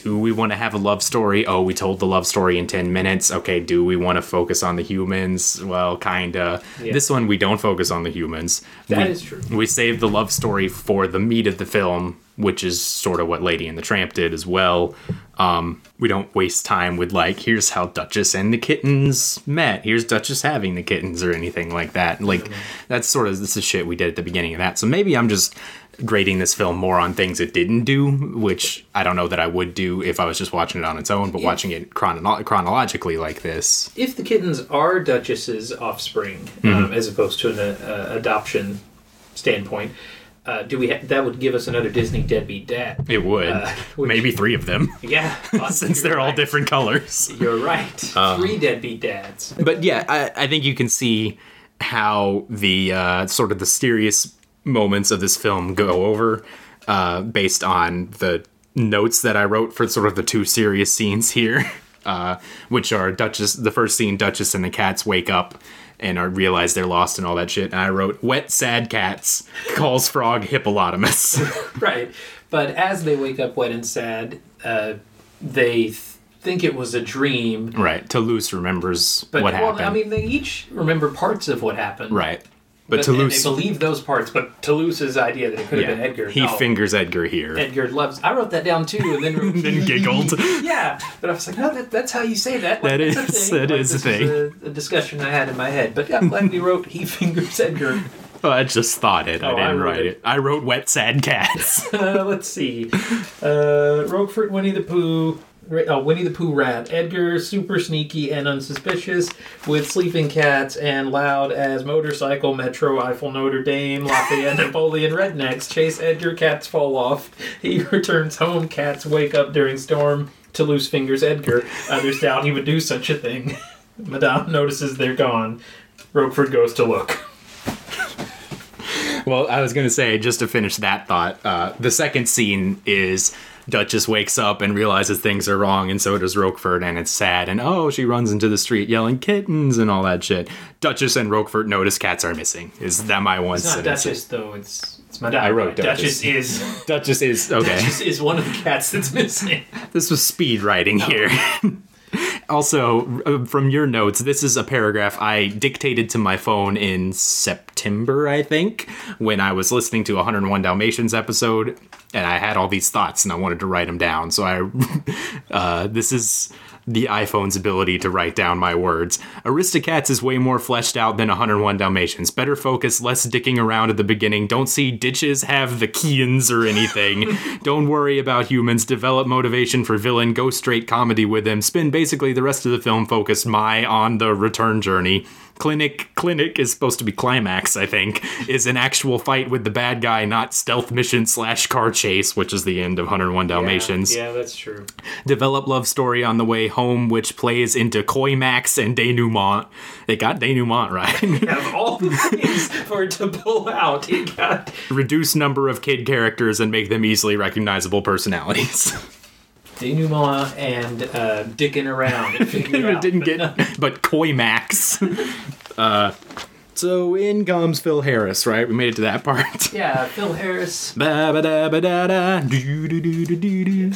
do we want to have a love story? Oh, we told the love story in 10 minutes. Okay, do we want to focus on the humans? Well, kinda. Yeah. This one, we don't focus on the humans. That we, is true. We save the love story for the meat of the film, which is sort of what Lady and the Tramp did as well. Um, we don't waste time with, like, here's how Duchess and the kittens met. Here's Duchess having the kittens or anything like that. Like, that's sort of this is shit we did at the beginning of that. So maybe I'm just grading this film more on things it didn't do, which I don't know that I would do if I was just watching it on its own, but watching it chrono- chronologically like this. If the kittens are Duchess's offspring, Mm-hmm. um, as opposed to an uh, adoption standpoint, uh, do we ha- that would give us another Disney deadbeat dad? It would. Uh, which- Maybe three of them, Yeah, since they're all right. different colors. You're right. Three deadbeat dads. But yeah, I, I think you can see how the uh, sort of the serious moments of this film go over uh, based on the notes that I wrote for sort of the two serious scenes here, uh, which are Duchess. The first scene, Duchess and the cats wake up and are realize they're lost and all that shit. And I wrote, "Wet sad cats calls frog hippopotamus." Right. But as they wake up wet and sad, uh, they th- think it was a dream. right. Toulouse remembers But what well, happened. I mean, they each remember parts of what happened. right. But, But, Toulouse, they believe those parts. But Toulouse's idea that it could have been Edgar. he no. fingers Edgar here. Edgar loves. I wrote that down too, and then wrote, then giggled. yeah, but I was like, no, that, that's how you say that. Like, That that's is- thing. that Like, is a thing. a, a discussion I had in my head. But yeah, I'm glad you wrote he fingers Edgar. Oh, I just thought it. I Oh, I didn't wrote write it. it. I wrote wet sad cats. Uh, let's see. Uh, Roquefort, Winnie the Pooh. Oh, Winnie the Pooh rat. Edgar, super sneaky and unsuspicious, with sleeping cats and loud as motorcycle, Metro, Eiffel, Notre Dame, Lafayette, Napoleon, rednecks. Chase Edgar, cats fall off. He returns home, cats wake up during storm. Toulouse fingers, Edgar. Others doubt he would do such a thing. Madame notices they're gone. Roquefort goes to look. well, I was gonna say just to finish that thought. Uh, the second scene is Duchess wakes up and realizes things are wrong, and so does Roquefort, and it's sad. And oh, she runs into the street yelling kittens and all that shit. Duchess and Roquefort notice cats are missing. Is that my one It's not sentence? Duchess, though. It's, it's Madame. I wrote Duchess. Duchess. is... Duchess is okay. Duchess is one of the cats that's missing. This was speed writing here. also, uh, from your notes, this is a paragraph I dictated to my phone in September, I think, when I was listening to 101 Dalmatians episode, and I had all these thoughts and I wanted to write them down. So I, uh, this is the iPhone's ability to write down my words. Aristocats is way more fleshed out than 101 Dalmatians. Better focus, less dicking around at the beginning. Don't see ditches have the Keans or anything. Don't worry about humans. Develop motivation for villain. Go straight comedy with him. Spend basically the rest of the film focused my on the return journey. Clinic Clinic is supposed to be climax, I think, is an actual fight with the bad guy, not stealth mission slash car chase, which is the end of 101 Dalmatians Yeah, that's true. develop love story on the way home, which plays into Coimax and denouement. They got denouement right. Have all the things for it to pull out. Got Reduce number of kid characters and make them easily recognizable personalities. denouement and uh, dicking around. And figuring it out. didn't get, but Coimax. uh, so in comes Phil Harris, right? We made it to that part. Yeah, Phil Harris, Ba ba da ba da da. Do do do do do do.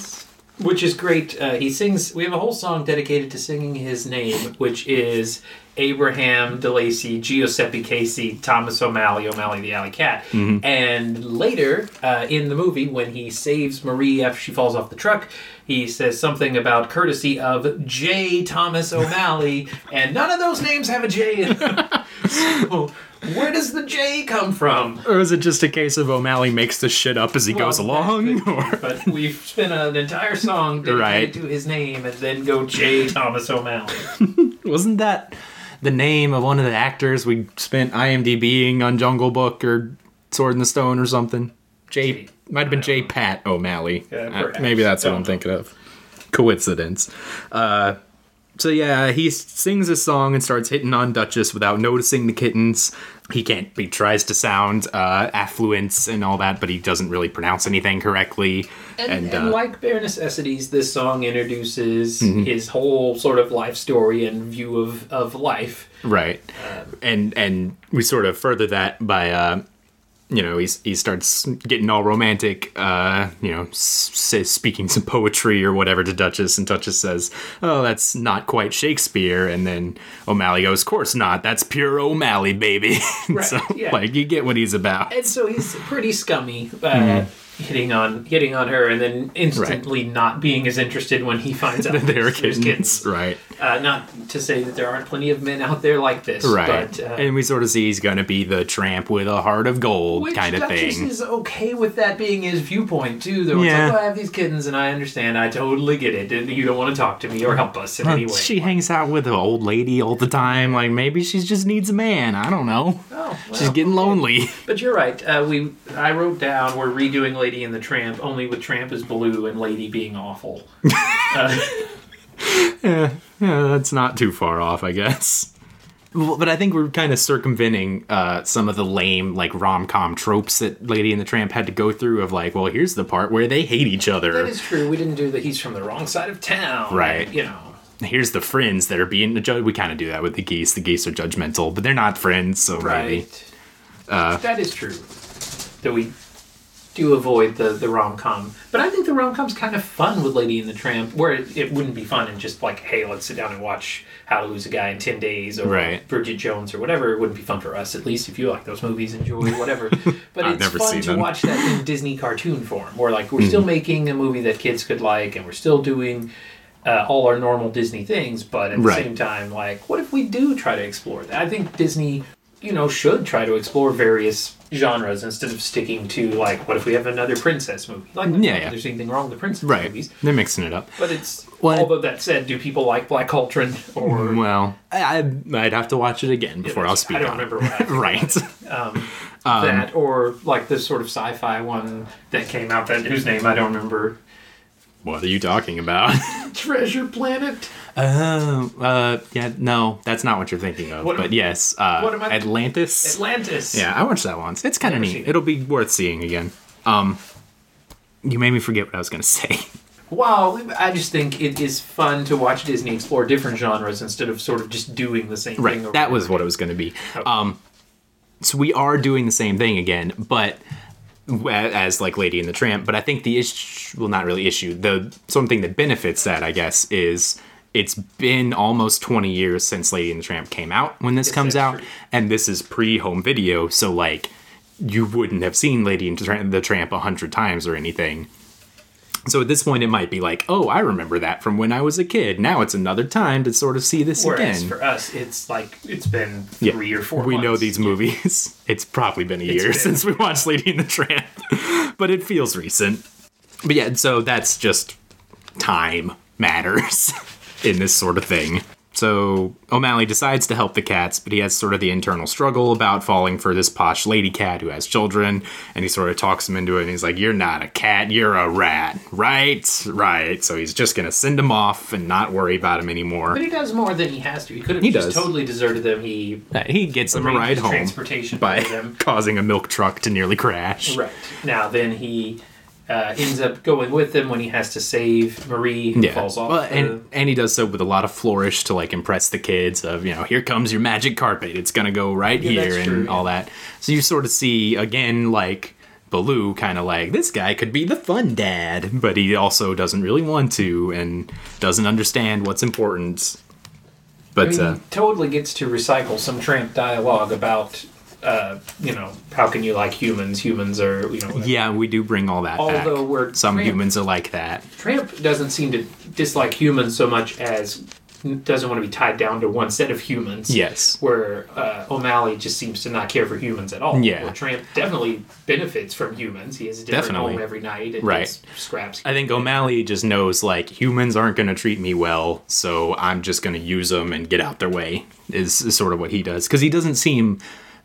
which is great. Uh, he sings. We have a whole song dedicated to singing his name, which is Abraham DeLacy, Giuseppe Casey, Thomas O'Malley, O'Malley the Alley Cat. And later uh, in the movie, when he saves Marie after she falls off the truck, he says something about courtesy of J. Thomas O'Malley, and none of those names have a J in them. so, where does the J come from? Or is it just a case of O'Malley makes this shit up as he goes along? Or but we've spent an entire song dedicated Right. to his name and then go J. Thomas O'Malley. Wasn't that the name of one of the actors we spent IMDBing on Jungle Book or Sword in the Stone or something? J. Might have been J. Pat O'Malley. Yeah, Uh, maybe that's what I'm thinking of. Coincidence. Uh, so yeah, he sings a song and starts hitting on Duchess without noticing the kittens. He can't. He tries to sound uh, affluence and all that, but he doesn't really pronounce anything correctly. And, and, uh, like Bare Necessities, this song introduces Mm-hmm. his whole sort of life story and view of, of life. Right. and and we sort of further that by uh you know, he's, he starts getting all romantic, uh, you know, s- s- speaking some poetry or whatever to Duchess, and Duchess says, "Oh, that's not quite Shakespeare." And then O'Malley goes, "Course not. That's pure O'Malley, baby." Right, so, yeah. like, you get what he's about. And so he's pretty scummy, uh, Mm-hmm. Hitting on hitting on her, and then instantly not being as interested when he finds out There are there's kittens, right? Uh, not to say that there aren't plenty of men out there like this, Right. But, uh, and we sort of see he's gonna be the tramp with a heart of gold kind of Duchess thing. is okay with that being his viewpoint too. Though Yeah. it's like, oh, I have these kittens, and I understand. I totally get it. You don't want to talk to me or help us in any way. She hangs out with an old lady all the time. Like maybe she just needs a man. I don't know. oh, She's getting lonely. But you're right. Uh, we I wrote down we're redoing Lady and the Tramp, only with Tramp as Baloo and Lady being awful. uh, yeah, yeah, that's not too far off, I guess. But I think we're kind of circumventing uh, some of the lame, like rom com tropes that Lady and the Tramp had to go through. Of like, well, here's the part where they hate each other. that is true. We didn't do that. He's from the wrong side of town. Right. You know. Here's the friends that are being judged. We kind of do that with the geese. The geese are judgmental, but they're not friends, so maybe. Right. that is true. That we do avoid the, the rom com. But I think the rom com's kind of fun with Lady and the Tramp, where it, it wouldn't be fun and just like, hey, let's sit down and watch How to Lose a Guy in 10 Days or Right. Bridget Jones or whatever. It wouldn't be fun for us, at least if you like those movies, enjoy whatever. But I've it's never fun seen to them. Watch that in Disney cartoon form, where like we're still making a movie that kids could like and we're still doing. Uh, all our normal Disney things, but at the Right. same time, like, what if we do try to explore that? I think Disney you know, should try to explore various genres instead of sticking to like, what if we have another princess movie? Like, Yeah, yeah. there's anything wrong with the princess Right. movies. They're mixing it up. But it's Well, although that said, do people like Black Cauldron or mm, Well, I, I'd- I'd have to watch it again before I'll speak I don't on remember it. what right. Um, um, that or like this sort of sci-fi one that came out that whose name I don't remember. What are you talking about? Treasure Planet. Oh, uh, yeah, no, that's not what you're thinking of. What am- but yes, uh, am I- Atlantis. Atlantis. yeah, I watched that once. It's kind of neat. it. It'll be worth seeing again. Um, you made me forget what I was gonna say. Well, I just think it is fun to watch Disney explore different genres instead of sort of just doing the same thing. Right, over that was what it was gonna be. Okay. Um, so we are doing the same thing again, but as like Lady and the Tramp. But I think the issue, well, not really issue. The something that benefits that, I guess, is it's been almost 20 years since Lady and the Tramp came out when this Yes, comes out, true. and this is pre-home video, so like you wouldn't have seen Lady and the Tramp- a hundred times or anything. So at this point, it might be like, oh, I remember that from when I was a kid. Now it's another time to sort of see this Whereas again. for us, it's like it's been Yeah. three or four. We know these movies. It's probably been a It's year been- since we watched Lady and the Tramp, but it feels recent. But yeah, so that's just time matters in this sort of thing. So O'Malley decides to help the cats, but he has sort of the internal struggle about falling for this posh lady cat who has children, and he sort of talks him into it, and he's like, You're not a cat, you're a rat. Right? Right. So he's just gonna send him off and not worry about him anymore. But he does more than he has to. He could have He just does. totally deserted them. He Uh, He gets them a ride home transportation by them. causing a milk truck to nearly crash. Right. Now then he uh, ends up going with them when he has to save Marie who Yeah, falls off. well, the- and and he does so with a lot of flourish to like impress the kids. Of you know, here comes your magic carpet. It's gonna go right Yeah, here and true, all that. So you sort of see again like Baloo kind of like this guy could be the fun dad, but he also doesn't really want to and doesn't understand what's important. I But mean, uh, he totally gets to recycle some tramp dialogue about, uh, you know, how can you like humans? Humans are, you know, whatever. yeah, we do bring all that Although back. we're Some Tramp- humans are like that. Tramp doesn't seem to dislike humans so much as doesn't want to be tied down to one set of humans. Yes. Where uh, O'Malley just seems to not care for humans at all. Yeah. Where Tramp definitely benefits from humans. He has a different Definitely. home every night and Right. scraps. I think O'Malley just knows like humans aren't going to treat me well, so I'm just going to use them and get out their way. Is, is sort of what he does because he doesn't seem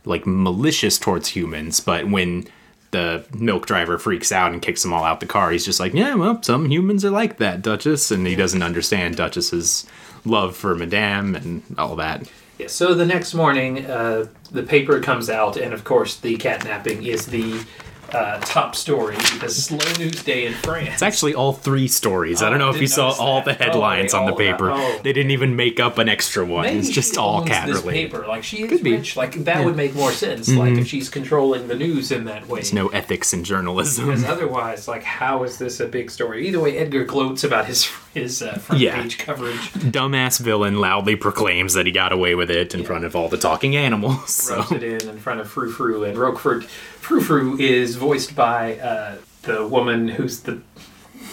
like malicious towards humans, but when the milk driver freaks out and kicks them all out the car, he's just like, yeah, well, some humans are like that, Duchess, and he doesn't understand Duchess's love for Madame and all that. Yeah, so the next morning, uh, the paper comes out, and of course, the catnapping is the uh, top story because Slow News Day in France. It's actually all three stories. I Oh, don't know I if you saw all that. the Oh, headlines they on the paper. oh. They didn't even make up an extra one. Maybe it's just all cat this related. paper. Like she Could be. rich. Like that Yeah. Mm-hmm. would make more sense. Like if she's controlling the news in that way. There's no ethics in journalism. Because otherwise, like, how is this a big story? Either way, Edgar gloats about his his uh, front Yeah. page coverage. Dumbass villain loudly proclaims that he got away with it in front of all the talking animals. So. rubs it in in front of Frou Frou and Roquefort. Frou Frou is voiced by uh, the woman who's the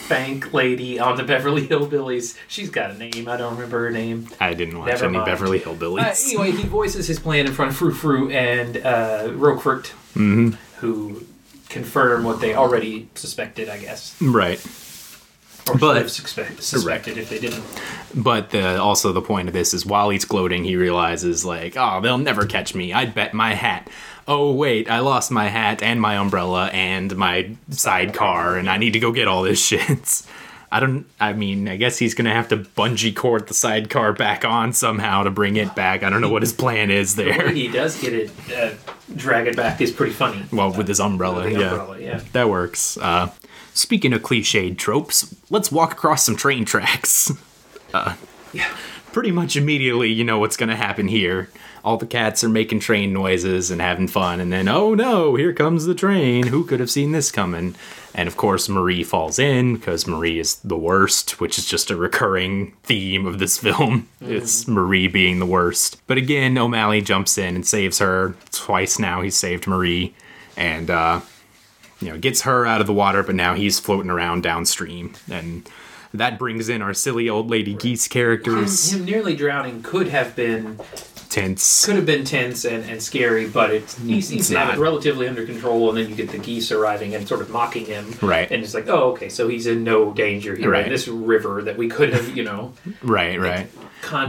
bank lady on the Beverly Hillbillies. She's got a name. I don't remember her name. I didn't watch Never any mind. Beverly Uh, Hillbillies. anyway, he voices his plan in front of Frou Frou and uh, Roquefort, Mm-hmm. who confirm what they already suspected, I guess. Right. Or But- have suspect, suspected if they didn't. But the, also the point of this is while he's gloating, he realizes like, oh, they'll never catch me. I'd bet my hat. Oh wait, I lost my hat and my umbrella and my sidecar, and I need to go get all this shit. I don't. I mean, I guess he's gonna have to bungee cord the sidecar back on somehow to bring it back. I don't know what his plan is The there. he does get it, uh, drag it back is pretty funny. Well, with his umbrella, The yeah. umbrella, yeah. That works. Uh, speaking of cliched tropes, let's walk across some train tracks. Uh, yeah. Pretty much immediately, you know what's going to happen here. All the cats are making train noises and having fun, and then, oh no, here comes the train. Who could have seen this coming? And of course, Marie falls in because Marie is the worst, which is just a recurring theme of this film. It's Marie being the worst. But again, O'Malley jumps in and saves her. Twice now he's saved Marie. And, uh, you know, gets her out of the water, but now he's floating around downstream. And that brings in our silly old lady geese characters. Him, him nearly drowning could have been tense. could have been tense and, and scary, but it's, he seems It's to have it relatively under control. And then you get the geese arriving and sort of mocking him, Right. And it's like, oh, okay, so he's in no danger here Right. in this river that we could have, you know, Right, right.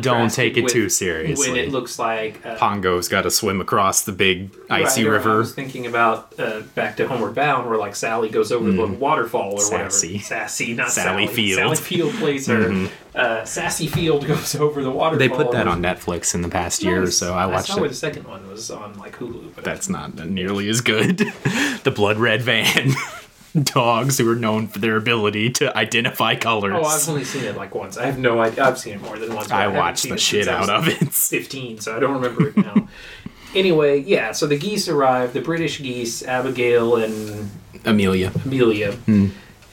Don't take it with too seriously. When it looks like uh, Pongo's got to swim across the big icy right, or I river. was thinking about uh, back to Homeward Bound, where like Sally goes over the waterfall or Mm. Sassy. whatever. Sassy, not Sally Sally. Field. Mm-hmm. Sally Field plays her. Uh, Sassy Field goes over the waterfall. They put that on Netflix in the past year or so. I watched saw where it. the second one was on like Hulu. But That's not nearly as good. the blood red van. Dogs who are known for their ability to identify colors. Oh, I've only seen it like once. I have no idea. I've seen it more than once. but I watched the shit out of it. 15, so I don't remember it now. anyway, yeah, so the geese arrive, the British geese, Abigail and Amelia. Amelia, Hmm.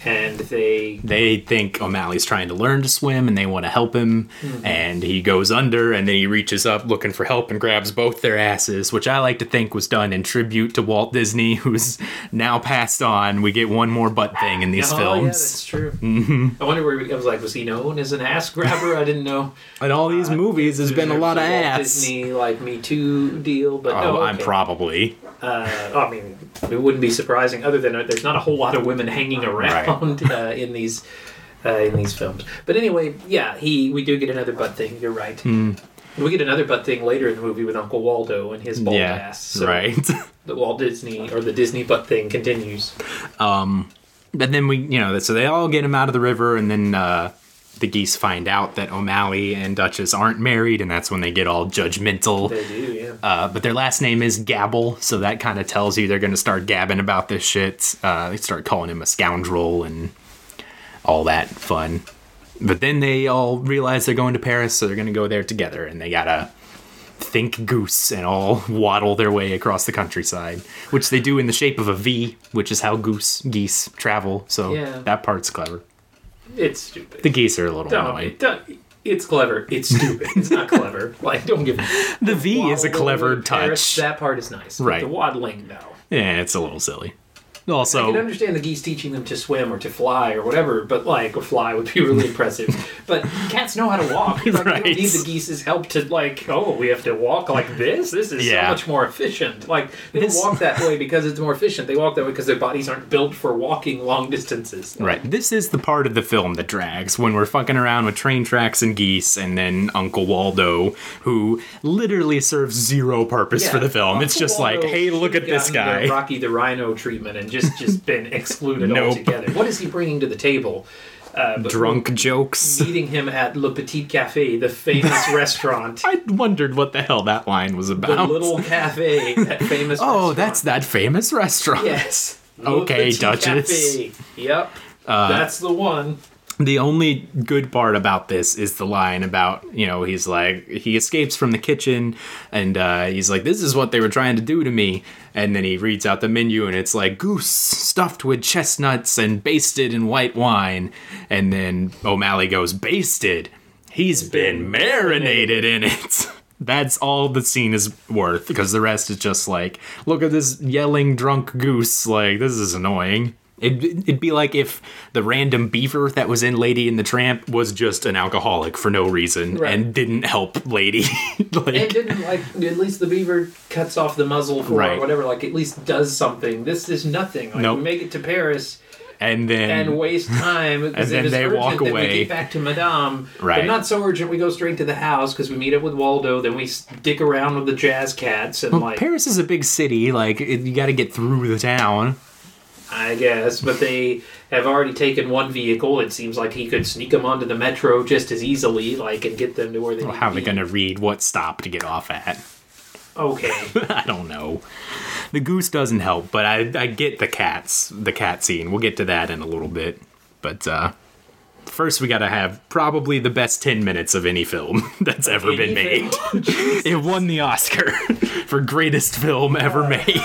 And they. They think O'Malley's trying to learn to swim and they want to help him. Mm-hmm. And he goes under and then he reaches up looking for help and grabs both their asses, which I like to think was done in tribute to Walt Disney, who's now passed on. We get one more butt thing in these oh, yeah, films. that's true. Mm-hmm. I wonder where he, I was like, was he known as an ass grabber? I didn't know. In all these Uh, movies, there's been a lot of Walt ass. Disney like Me Too deal, but Oh, no, I'm probably. Uh, I mean, it wouldn't be surprising. Other than uh, there's not a whole lot of women hanging around uh, in these uh, in these films. But anyway, yeah, he we do get another butt thing. You're right. Hmm. We get another butt thing later in the movie with Uncle Waldo and his bald yeah, ass. So right. The Walt Disney or the Disney butt thing continues. And then we, you know, so they all get him out of the river, and then uh, the geese find out that O'Malley and Duchess aren't married, and that's when they get all judgmental. They do, yeah. Uh, but their last name is Gabble, so that kind of tells you they're going to start gabbing about this shit. Uh, they start calling him a scoundrel and all that fun. But then they all realize they're going to Paris, so they're going to go there together, and they gotta think goose and all waddle their way across the countryside, which they do in the shape of a V, which is how goose geese travel. So Yeah. that part's clever. It's stupid. The geese are a little Don't, annoying. don't, it's clever. It's stupid. it's not clever. Like, don't give The V is a clever over Paris, touch. That part is nice. Right. The waddling, though. Yeah, it's a little silly. I can understand the geese teaching them to swim or to fly or whatever, but like a fly would be really impressive. But cats know how to walk. Like, You Right. don't need the geese's help to like. Oh, we have to walk like this. This is Yeah. so much more efficient. Like they This- walk that way because it's more efficient. They walk that way because their bodies aren't built for walking long distances. Right. This is the part of the film that drags when we're fucking around with train tracks and geese, and then Uncle Waldo, who literally serves zero purpose Yeah, for the film. it's Uncle just like, hey, look at this the guy. Rocky the Rhino treatment, and just just been excluded Nope. altogether. What is he bringing to the table? Uh, Drunk jokes. meeting him at Le Petit Cafe, the famous restaurant. I wondered what the hell that line was about. The little cafe, that famous. oh, restaurant. that's that famous restaurant. Yes. Le Okay, Petit Duchess. Uh, Cafe. Yep. that's the one. The only good part about this is the line about, you know, he's like, he escapes from the kitchen and uh, he's like, this is what they were trying to do to me. And then he reads out the menu and it's like, goose stuffed with chestnuts and basted in white wine. And then O'Malley goes, basted? He's been marinated in it. That's all the scene is worth because the rest is just like, look at this yelling drunk goose. Like, this is annoying. It'd, it'd be like if the random beaver that was in Lady and the Tramp was just an alcoholic for no reason Right. and didn't help Lady. like, And didn't like at least the beaver cuts off the muzzle for Right. whatever. Like at least does something. This is nothing. Like Nope. make it to Paris and then and waste time because then they urgent walk away. we get back to Madame. Right. But not so urgent. We go straight to the house because we meet up with Waldo. Then we stick around with the jazz cats and well, like Paris is a big city. Like it, you got to get through the town. I guess, but they have already taken one vehicle. It seems like he could sneak them onto the metro just as easily, like, and get them to where they. Well, need how are they going to read what stop to get off at? Okay, I don't know. The goose doesn't help, but I I get the cats, the cat scene. We'll get to that in a little bit. But uh first we got to have probably the best 10 minutes of any film that's ever been made. it won the Oscar for greatest film ever made.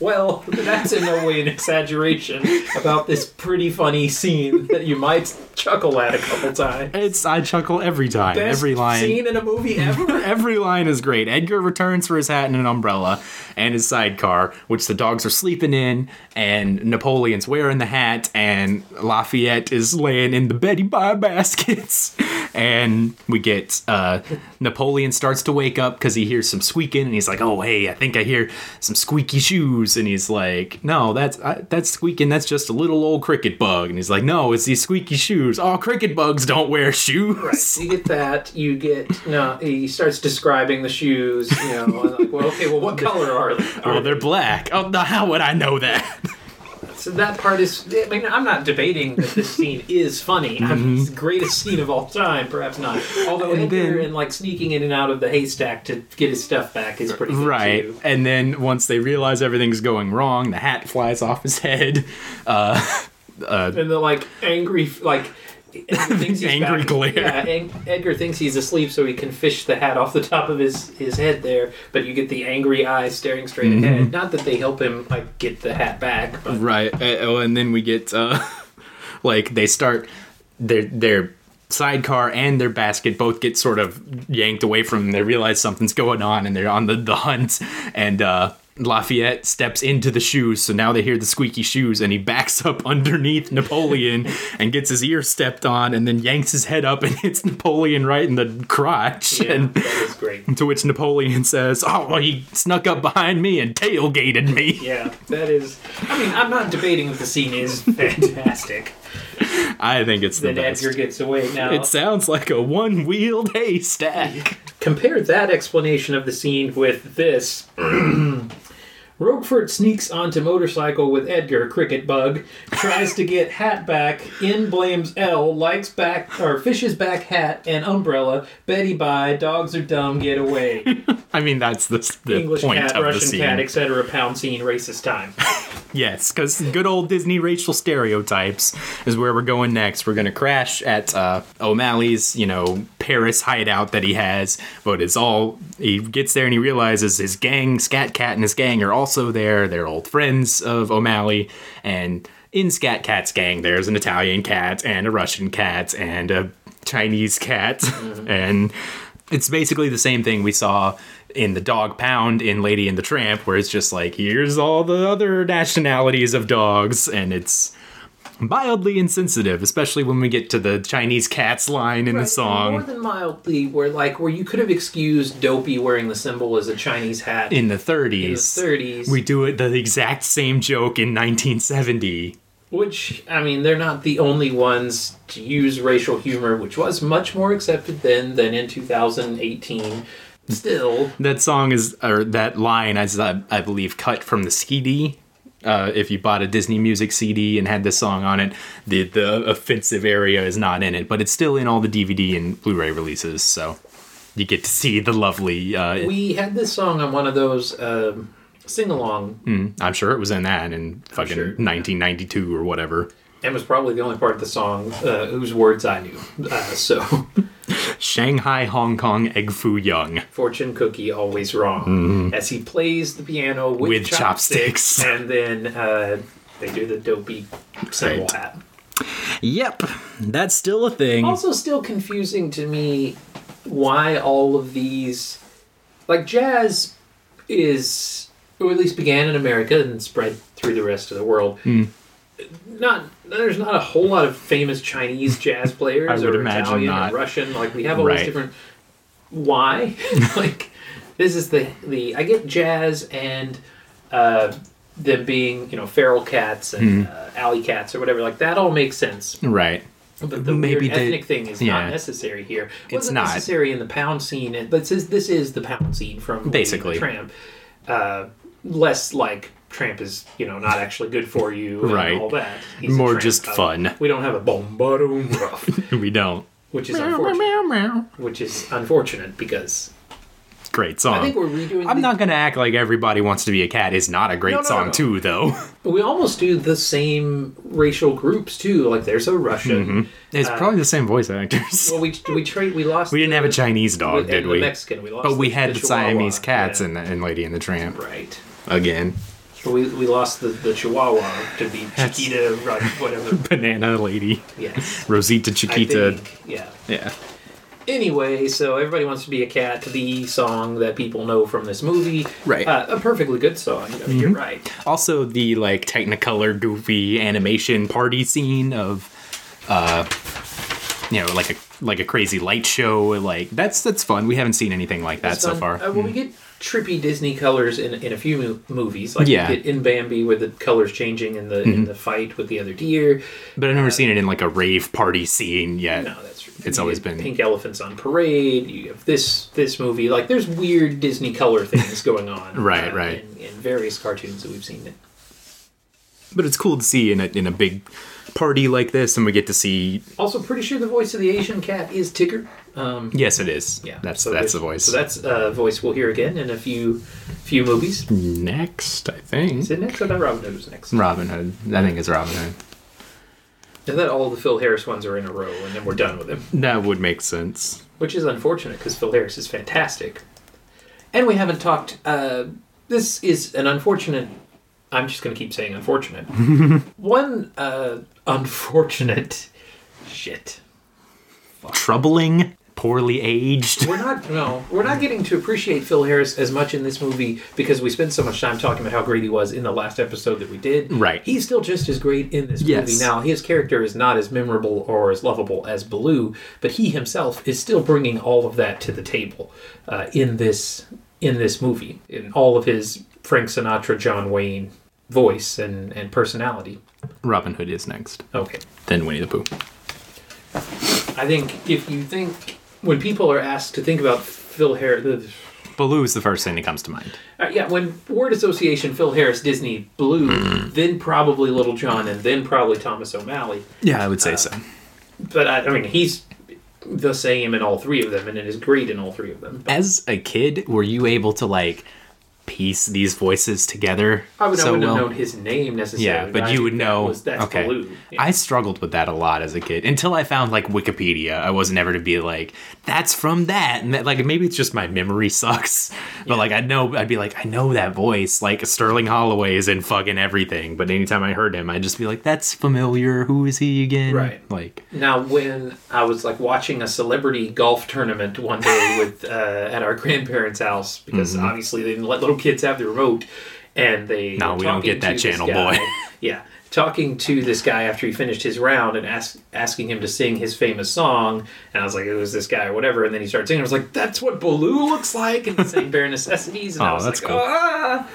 Well, that's in no way an exaggeration about this pretty funny scene that you might chuckle at a couple times. It's I chuckle every time. Best every line. scene in a movie ever. Every line is great. Edgar returns for his hat and an umbrella and his sidecar, which the dogs are sleeping in, and Napoleon's wearing the hat, and Lafayette is laying in the Betty Bye baskets. and we get uh, Napoleon starts to wake up because he hears some squeaking, and he's like, "Oh, hey, I think I hear some squeaky shoes." And he's like, "No, that's I, that's squeaking. That's just a little old cricket bug." And he's like, "No, it's these squeaky shoes. Oh, cricket bugs don't wear shoes." Right. You get that. You get no. He starts describing the shoes. You know, like, well, okay, well, what color are they? Are Oh, they're black. Oh, how would I know that? So that part is. I mean, I'm not debating that this scene is funny. I mean, it's the greatest scene of all time. Perhaps not. Although Mm-hmm. And then- and like sneaking in and out of the haystack to get his stuff back is pretty good Right. too. And then once they realize everything's going wrong, the hat flies off his head. Uh, And the like angry like. Edgar thinks he's Angry back- glare. Yeah, Edgar thinks he's asleep, so he can fish the hat off the top of his his head there. But you get the angry eyes staring straight Mm-hmm. ahead. Not that they help him like get the hat back, but right. Uh, oh, and then we get uh, like they start their their sidecar and their basket both get sort of yanked away from them. They realize something's going on and they're on the, the hunt and uh Lafayette steps into the shoes, so now they hear the squeaky shoes, and he backs up underneath Napoleon and gets his ear stepped on, and then yanks his head up and hits Napoleon right in the crotch. yeah, And that is great. to which Napoleon says, "Oh, well, he snuck up behind me and tailgated me." Yeah, that is. I mean, I'm not debating if the scene is fantastic. I think it's the that best. Edgar gets away now. It sounds like a one-wheeled haystack. Compare that explanation of the scene with this. Roquefort sneaks onto motorcycle with Edgar, cricket bug, tries to get hat back, in blames L, likes back or fishes back hat and umbrella, Betty bye, dogs are dumb, get away. I mean, that's the, the English point cat, of the Russian scene. cat, etc. Pound scene, racist time. Yes, because good old Disney racial stereotypes is where we're going next. We're gonna crash at uh, O'Malley's, you know, Paris hideout that he has, but it's all he gets there and he realizes his gang, Scat Cat, and his gang are also there. They're old friends of O'Malley, and in Scat Cat's gang, there's an Italian cat and a Russian cat and a Chinese cat, mm-hmm. and it's basically the same thing we saw in the dog pound in Lady and the Tramp, where it's just like, here's all the other nationalities of dogs, and it's mildly insensitive, especially when we get to the Chinese cats line in the song. More than mildly, where like where you could have excused Dopey wearing the symbol as a Chinese hat in the in the 30s. 30s. We do it the exact same joke in 1970. Which, I mean, they're not the only ones to use racial humor, which was much more accepted then than in 2018. Still, That song is, or that line is, I, I believe, cut from the CD. Uh, if you bought a Disney music CD and had this song on it, the the offensive area is not in it, but it's still in all the DVD and Blu-ray releases. So you get to see the lovely. Uh, we had this song on one of those um, sing along, mm, I'm sure it was in that in fucking sure. 1992 or whatever. and was probably the only part of the song uh, whose words I knew. Uh, so, Shanghai, Hong Kong, Egg Foo Young. fortune cookie always wrong. As he plays the piano with, Mm-hmm. With chopsticks, chopsticks. and then uh, they do the dopey symbol Right. hat. Yep, that's still a thing. also still confusing to me why all of these like jazz is or at least began in America and spread through the rest of the world. Hmm. Not there's not a whole lot of famous Chinese jazz players I would or imagine Italian not. or Russian. Like we have all Right. these different why? like this is the the I get jazz and uh them being, you know, feral cats and Hmm. uh, alley cats or whatever, like that all makes sense. right. But the Maybe weird they- ethnic thing is yeah. not necessary here. It It's wasn't not. necessary in the pound scene, and- but this, this is the pound scene from Lady the Basically. Tramp. Uh, less like Tramp is, you know, not actually good for you, and Right. all that. He's More just Uh, fun. We don't have a bomb bottom rough, We don't. which is unfortunate. Which is unfortunate because Great song. I think we're redoing. I'm the- not gonna act like everybody wants to be a cat is not a great No, no, song no. too, though. We almost do the same racial groups too. Like there's a Russian. It's Uh, probably the same voice actors. Well, we we trade. We lost. we didn't have a Chinese dog, and did the we? Mexican. We lost. But we the- had the, Siamese cats Yeah. in, in Lady and the Tramp Right. again. So we, we lost the, the Chihuahua to be That's- Chiquita, right, whatever. Banana Lady, Yes. Rosita I Chiquita. think, yeah. Yeah. Anyway, so everybody wants to be a cat. The song that people know from this movie, Right. Uh, a perfectly good song. I mean, You're right. Also, the like Technicolor goofy animation party scene of uh, you know, like a like a crazy light show. Like that's that's fun. We haven't seen anything like that It's so fun. far. Uh, well, we get trippy Disney colors in in a few mo- movies, like Yeah. in Bambi where the colors changing in the in the fight with the other deer. But I've never seen it in like a rave party scene yet. No, that's true. It's You always been- pink elephants on parade. You have this this movie. Like there's weird Disney color things going on. uh, Right, right. In, in various cartoons that we've seen. It. But it's cool to see in a in a big party like this, and we get to see. Also, pretty sure the voice of the Asian cat is Tigger. Um, Yes, it is. yeah, that's so that's the voice. So that's a voice we'll hear again in a few few movies. next, I think. Is it next? I thought Robin Hood was next. Robin Hood. I think it's Robin Hood. And then all the Phil Harris ones are in a row, and then we're done with him. That would make sense. which is unfortunate because Phil Harris is fantastic. And we haven't talked. Uh, this is an unfortunate. I'm just going to keep saying unfortunate. One uh, unfortunate shit. Troubling, poorly aged. We're not no, we're not getting to appreciate Phil Harris as much in this movie because we spent so much time talking about how great he was in the last episode that we did. Right. He's still just as great in this Yes. movie. Now, his character is not as memorable or as lovable as Baloo, but he himself is still bringing all of that to the table uh, in this in this movie, in all of his Frank Sinatra, John Wayne voice and and personality. Robin Hood is next. Okay. Then Winnie the Pooh. I think if you think when people are asked to think about Phil Harris, Baloo is the first thing that comes to mind. Uh, yeah, when word association Phil Harris Disney Baloo, then probably Little John, and then probably Thomas O'Malley. Yeah, I would say Uh, so. But I, I mean, he's the same in all three of them, and it is great in all three of them. As a kid, were you able to like piece these voices together? I would, I so wouldn't well? have known his name necessarily. Yeah, but I you would that know. Was, that's okay, Baloo. Yeah. I struggled with that a lot as a kid until I found like Wikipedia. I wasn't ever to be like, "That's from that," and that, like maybe it's just my memory sucks. But like I know, I'd be like, I know that voice. Like Sterling Holloway is in fucking everything. But anytime I heard him, I'd just be like, "That's familiar. Who is he again?" Right. Like, Now, when I was like watching a celebrity golf tournament one day with uh, at our grandparents' house, because Mm-hmm. obviously they didn't let little kids have the remote, and they No, we don't get that channel, guy- boy. yeah, talking to this guy after he finished his round and ask, asking him to sing his famous song, and I was like, it was this guy or whatever, and then he started singing. I was like, that's what Baloo looks like, and he's saying bare necessities, and I Oh, was that's like, cool. ah.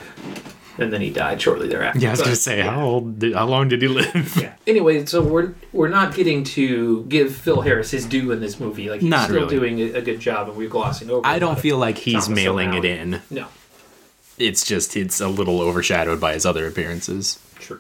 And then he died shortly thereafter. yeah, I was gonna say, yeah. how old? Did, how long did he live? Yeah. Anyway, so we're we're not getting to give Phil Harris his due in this movie. Like he's Not still really. doing a, a good job, and we're glossing over. I don't feel like he's Thomas mailing it in. No, It's just it's a little overshadowed by his other appearances. true.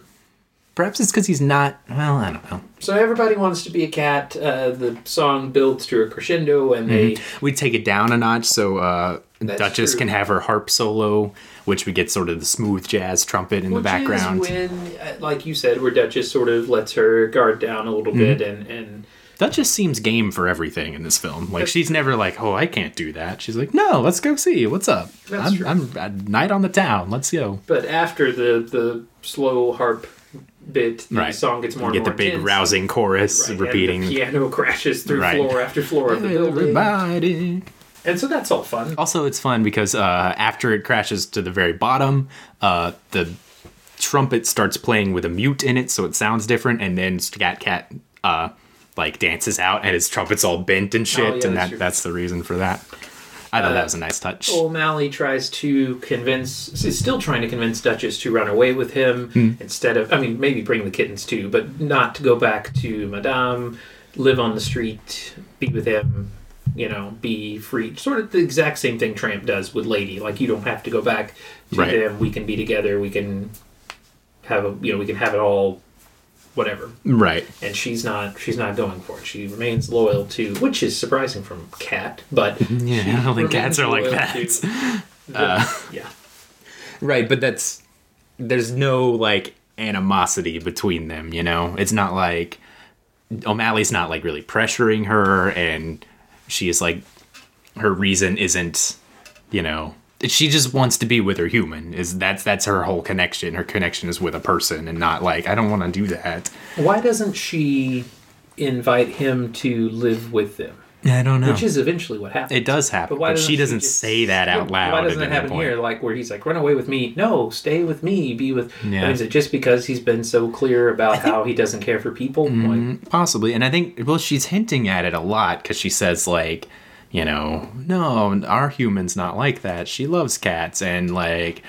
Perhaps it's because he's not. Well, I don't know. So everybody wants to be a cat. Uh, the song builds to a crescendo, and they We take it down a notch so uh, Duchess true. can have her harp solo, which we get sort of the smooth jazz trumpet in which the background. when, uh, like you said, where Duchess sort of lets her guard down a little Mm-hmm. bit, and and Duchess seems game for everything in this film. Like she's never like, "Oh, I can't do that." She's like, "No, let's go see what's up. That's I'm, true. I'm a night on the town. Let's go." but after the the slow harp bit, the Right. song gets more You and get more the big intense. rousing chorus Right, and repeating. the piano crashes through Right. floor after floor of the building. Everybody. And so that's all fun. Also, it's fun because uh, after it crashes to the very bottom, uh, the trumpet starts playing with a mute in it, so it sounds different, and then Scat Cat uh, like dances out, and his trumpet's all bent and shit, Oh, yeah, and that's that true. that's the reason for that. I thought Uh, that was a nice touch. O'Malley tries to convince, is still trying to convince Duchess to run away with him Hmm. instead of, I mean, maybe bring the kittens too, but not to go back to Madame, live on the street, be with him, you know, be free. Sort of the exact same thing Tramp does with Lady. Like, you don't have to go back to Right. them. We can be together. We can have a, you know, we can have it all, whatever. Right. And she's not, she's not going for it. She remains loyal to, which is surprising from Cat, but Yeah, I don't think cats are like that. the- Uh, yeah. Right, but that's there's no like animosity between them, you know? It's not like O'Malley's not like really pressuring her and she is like her reason isn't, you know, she just wants to be with her human. Is that's that's her whole connection. Her connection is with a person and not like I don't want to do that. Why doesn't she invite him to live with them? I don't know. which is eventually what happens. it does happen, But why but, doesn't she doesn't just- say that out loud. Why doesn't it happen point. here? Like where he's like, "Run away with me." No, stay with me. Be with. Yeah. Is it just because he's been so clear about how he doesn't care for people? Like, Mm, Possibly, and I think well, she's hinting at it a lot because she says like, you know, no, our human's not like that. She loves cats, and like,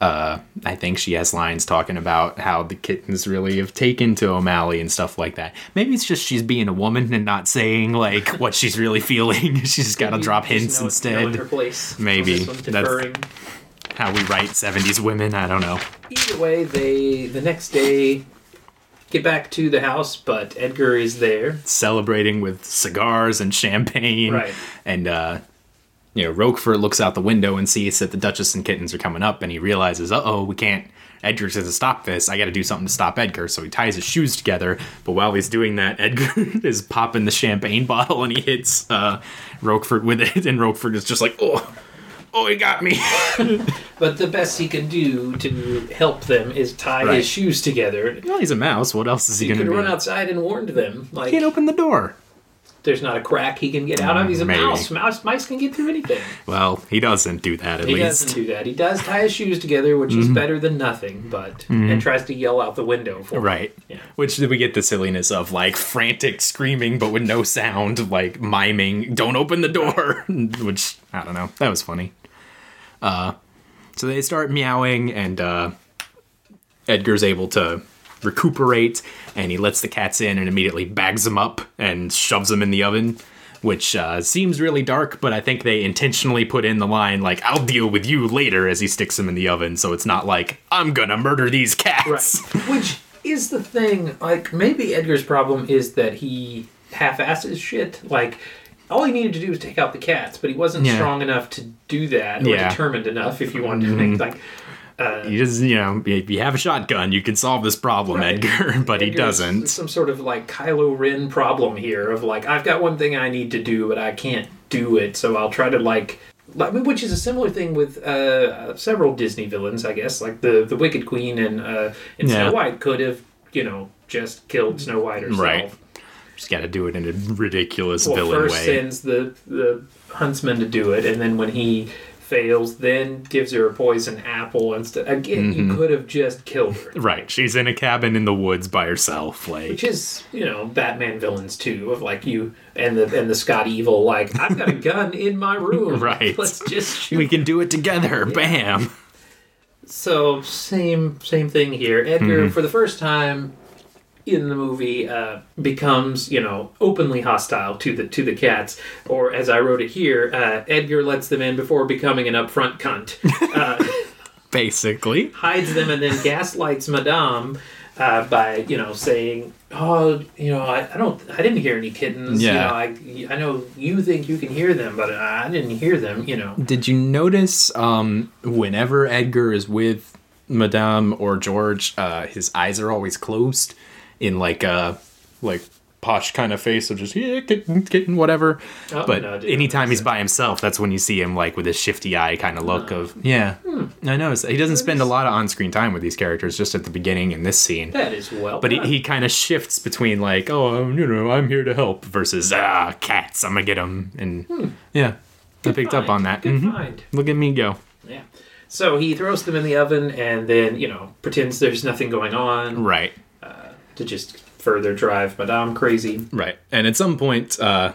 uh, I think she has lines talking about how the kittens really have taken to O'Malley and stuff like that. Maybe it's just she's being a woman and not saying like what she's really feeling. she's got to drop hints know- instead. knowing her place. Maybe. That's- How we write '70s women, I don't know. Either way, they the next day get back to the house, but Edgar is there. celebrating with cigars and champagne. Right. And uh you know, Roquefort looks out the window and sees that the Duchess and kittens are coming up and he realizes, uh oh, we can't Edgar's gonna stop this. I gotta do something to stop Edgar. So he ties his shoes together, but while he's doing that, Edgar is popping the champagne bottle and he hits uh Roquefort with it, and Roquefort is just like, Oh, oh he got me. But the best he can do to help them is tie Right. his shoes together. well, he's a mouse. What else is he, He gonna do? He could run outside and warned them. Like Can't open the door. there's not a crack he can get out of. He's a Maybe. mouse. Mouse mice can get through anything. Well, he doesn't do that at He least. He doesn't do that. He does tie his shoes together, which is mm-hmm. better than nothing, but and mm-hmm. tries to yell out the window for. Right. Yeah. Which we get the silliness of like frantic screaming but with no sound, like miming, don't open the door. Which I don't know. That was funny. Uh so they start meowing and uh Edgar's able to recuperate and he lets the cats in and immediately bags them up and shoves them in the oven. Which uh, seems really dark, but I think they intentionally put in the line like "I'll deal with you later" as he sticks them in the oven, so it's not like "I'm gonna murder these cats." Right. Which is the thing. Like, maybe Edgar's problem is that he half asses shit. Like, all he needed to do was take out the cats, but he wasn't Yeah. strong enough to do that, or Yeah. Mm-hmm. determined enough, if you wanted to make, like, You just, you know, if you have a shotgun, you can solve this problem, Right. Edgar, but he doesn't. Some sort of, like, Kylo Ren problem here of, like, I've got one thing I need to do, but I can't do it, so I'll try to, like, I mean, which is a similar thing with uh, several Disney villains, I guess. Like the the Wicked Queen and uh, and Yeah. Snow White could have, you know, just killed Snow White herself. Right. Just got to do it in a ridiculous well, villain first way. sends the the huntsman to do it, and then when he fails, then gives her a poison apple instead. Again, Mm-hmm. you could have just killed her, Right. She's in a cabin in the woods by herself. Like, which is you know Batman villains too, of like you and the and the Scott Evil. Like I've got a gun in my room, Right. Let's just shoot. we can do it together. Bam. So same same thing here. Edgar, Mm-hmm. for the first time in the movie, uh, becomes you know openly hostile to the to the cats, or as I wrote it here, uh, Edgar lets them in before becoming an upfront cunt, uh, Basically. hides them, and then gaslights Madame. Uh, by you know saying, oh, you know, I, I don't, I didn't hear any kittens. Yeah. You know, I, I know you think you can hear them, but I didn't hear them. You know, Did you notice um, whenever Edgar is with Madame or George, uh, his eyes are always closed in like a like posh kind of face of just yeah kitten kitten whatever. Oh, but no, anytime he's by himself, that's when you see him like with his shifty eye kind of look of yeah. Hmm. I know he doesn't spend a lot of on screen time with these characters just at the beginning in this scene. that is well. But he, he kind of shifts between like, oh, um, you know, I'm here to help versus ah, cats, I'm gonna get them, and yeah, I picked up on that. Good Mhm. find. Look at me go. Yeah. So he throws them in the oven and then, you know, pretends there's nothing going on Right, to just further drive Madame crazy. right. And at some point, uh,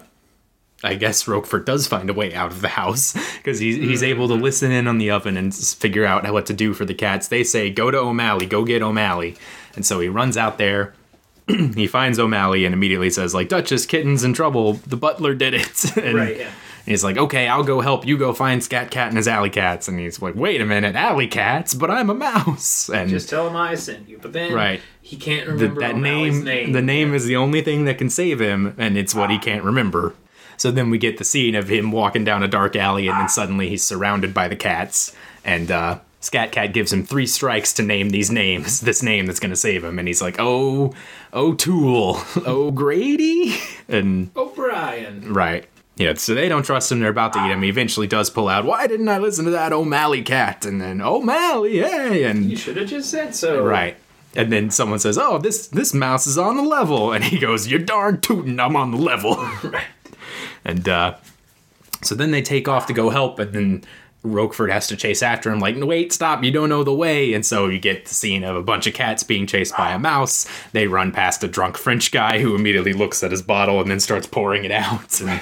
I guess Roquefort does find a way out of the house because he's, he's able to listen in on the oven and figure out what to do for the cats. They say, go to O'Malley, go get O'Malley. And so he runs out there. he finds O'Malley and immediately says, like, Duchess, kitten's in trouble. The butler did it. and Right, yeah. He's like, okay, I'll go help. You go find Scat Cat and his alley cats. And he's like, wait a minute, alley cats? But I'm a mouse. And Just tell him I sent you. But then Right. he can't the, remember that name, name. the name is the only thing that can save him, and it's what he can't remember. So then we get the scene of him walking down a dark alley, and then suddenly he's surrounded by the cats, and uh, Scat Cat gives him three strikes to name these names, this name that's gonna save him, and he's like, "Oh, O'Toole, O'Grady," and O'Brien. right. Yeah, so they don't trust him. They're about to eat him. He eventually does pull out, Why didn't I listen to that O'Malley cat? And then, O'Malley, hey! And You should have just said so. Right. And then someone says, "Oh, this this mouse is on the level," and he goes, "You're darn tootin', I'm on the level." Right. And uh, so then they take off to go help, and then Roquefort has to chase after him, like, wait, stop, you don't know the way. And so you get the scene of a bunch of cats being chased by a mouse. They run past a drunk French guy who immediately looks at his bottle and then starts pouring it out. And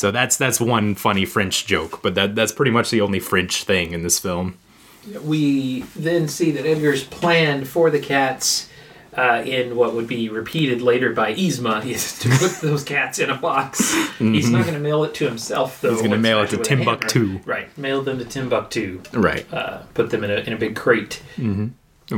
So that's that's one funny French joke, but that that's pretty much the only French thing in this film. We then see that Edgar's planned for the cats uh, in what would be repeated later by Yzma is to put those cats in a box. He's not going to mail it to himself, though. Mm-hmm. He's gonna mail it to. Timbuktu. Right, mail them to Timbuktu. Right. Uh, put them in a, in a big crate.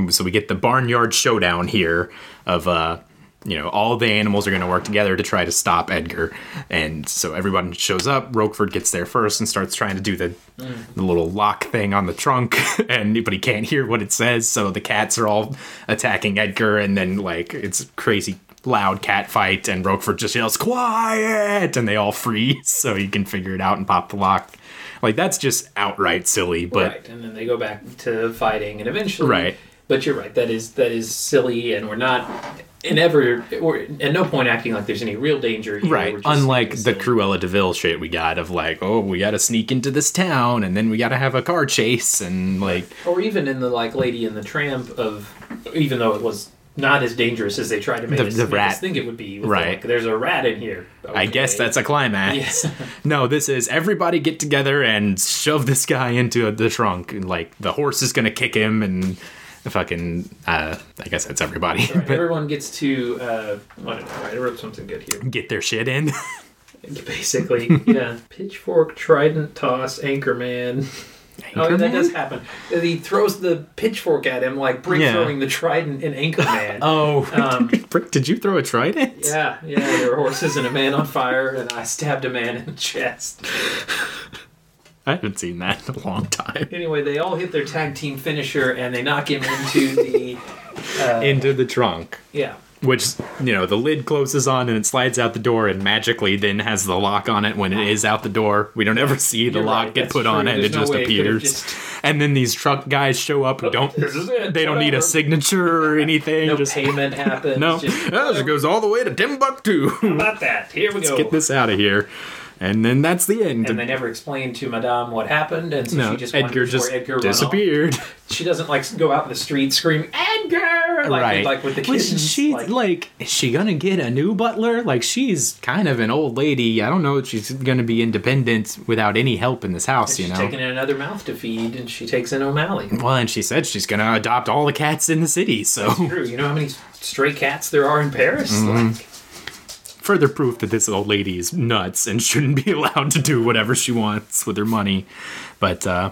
So we get the barnyard showdown here of uh you know all the animals are going to work together to try to stop Edgar, and so everyone shows up. Roquefort gets there first and starts trying to do the, mm. the little lock thing on the trunk, and but he can't hear what it says. So the cats are all attacking Edgar, and then like it's crazy loud cat fight, and Roquefort just yells "Quiet!" and they all freeze so he can figure it out and pop the lock. Like that's just outright silly, but right, and then they go back to fighting, and eventually, Right. But you're right. That is that is silly, and we're not in ever. We're at no point acting like there's any real danger. Here. Right. Just Unlike the. Cruella De Vil shit we got of like, oh, we got to sneak into this town and then we got to have a car chase and like, or even in the like Lady and the Tramp of, even though it was not as dangerous as they tried to make, The- us, the make us think it would be. Right. like, There's a rat in here. I guess that's a climax. Yes. no, this is everybody get together and shove this guy into the trunk. And like, the horse is going to kick him and fucking, uh, I guess that's everybody. Right, everyone gets to. Uh, I don't know. I wrote something good here. get their shit in. Basically, yeah. Pitchfork, trident toss, anchorman. Oh, yeah, that Anchorman? does happen. He throws the pitchfork at him like Brick Yeah. throwing the trident in Anchorman. Oh, Um, Brick, did you throw a trident? yeah, yeah. There were horses and a man on fire, and I stabbed a man in the chest. I haven't seen that in a long time. Anyway, they all hit their tag team finisher, and they knock him into the. Uh, Into the trunk. yeah. which you know the lid closes on and it slides out the door and magically then has the lock on it when it is out the door we don't ever see the You're lock right, get put on true. it There's it no just way it could've appears just- and then these truck guys show up who don't This is it, they don't need a signature or anything No just payment happens. no Just, Oh, it goes all the way to timbuktu about that. Here we let's go. get this out of here and then that's the end And they never explained to Madame what happened, and so no, she just Edgar just Edgar disappeared. She doesn't like go out in the street screaming Edgar, like, right. like with the kids. she's like, like, is she gonna get a new butler? Like, she's kind of an old lady. I don't know if she's gonna be independent without any help in this house, you know. she's taking in another mouth to feed, and she takes in O'Malley. well, and she said she's gonna adopt all the cats in the city, so True. You know how many stray cats there are in Paris? Mm-hmm. Like, further proof that this old lady is nuts and shouldn't be allowed to do whatever she wants with her money. But uh,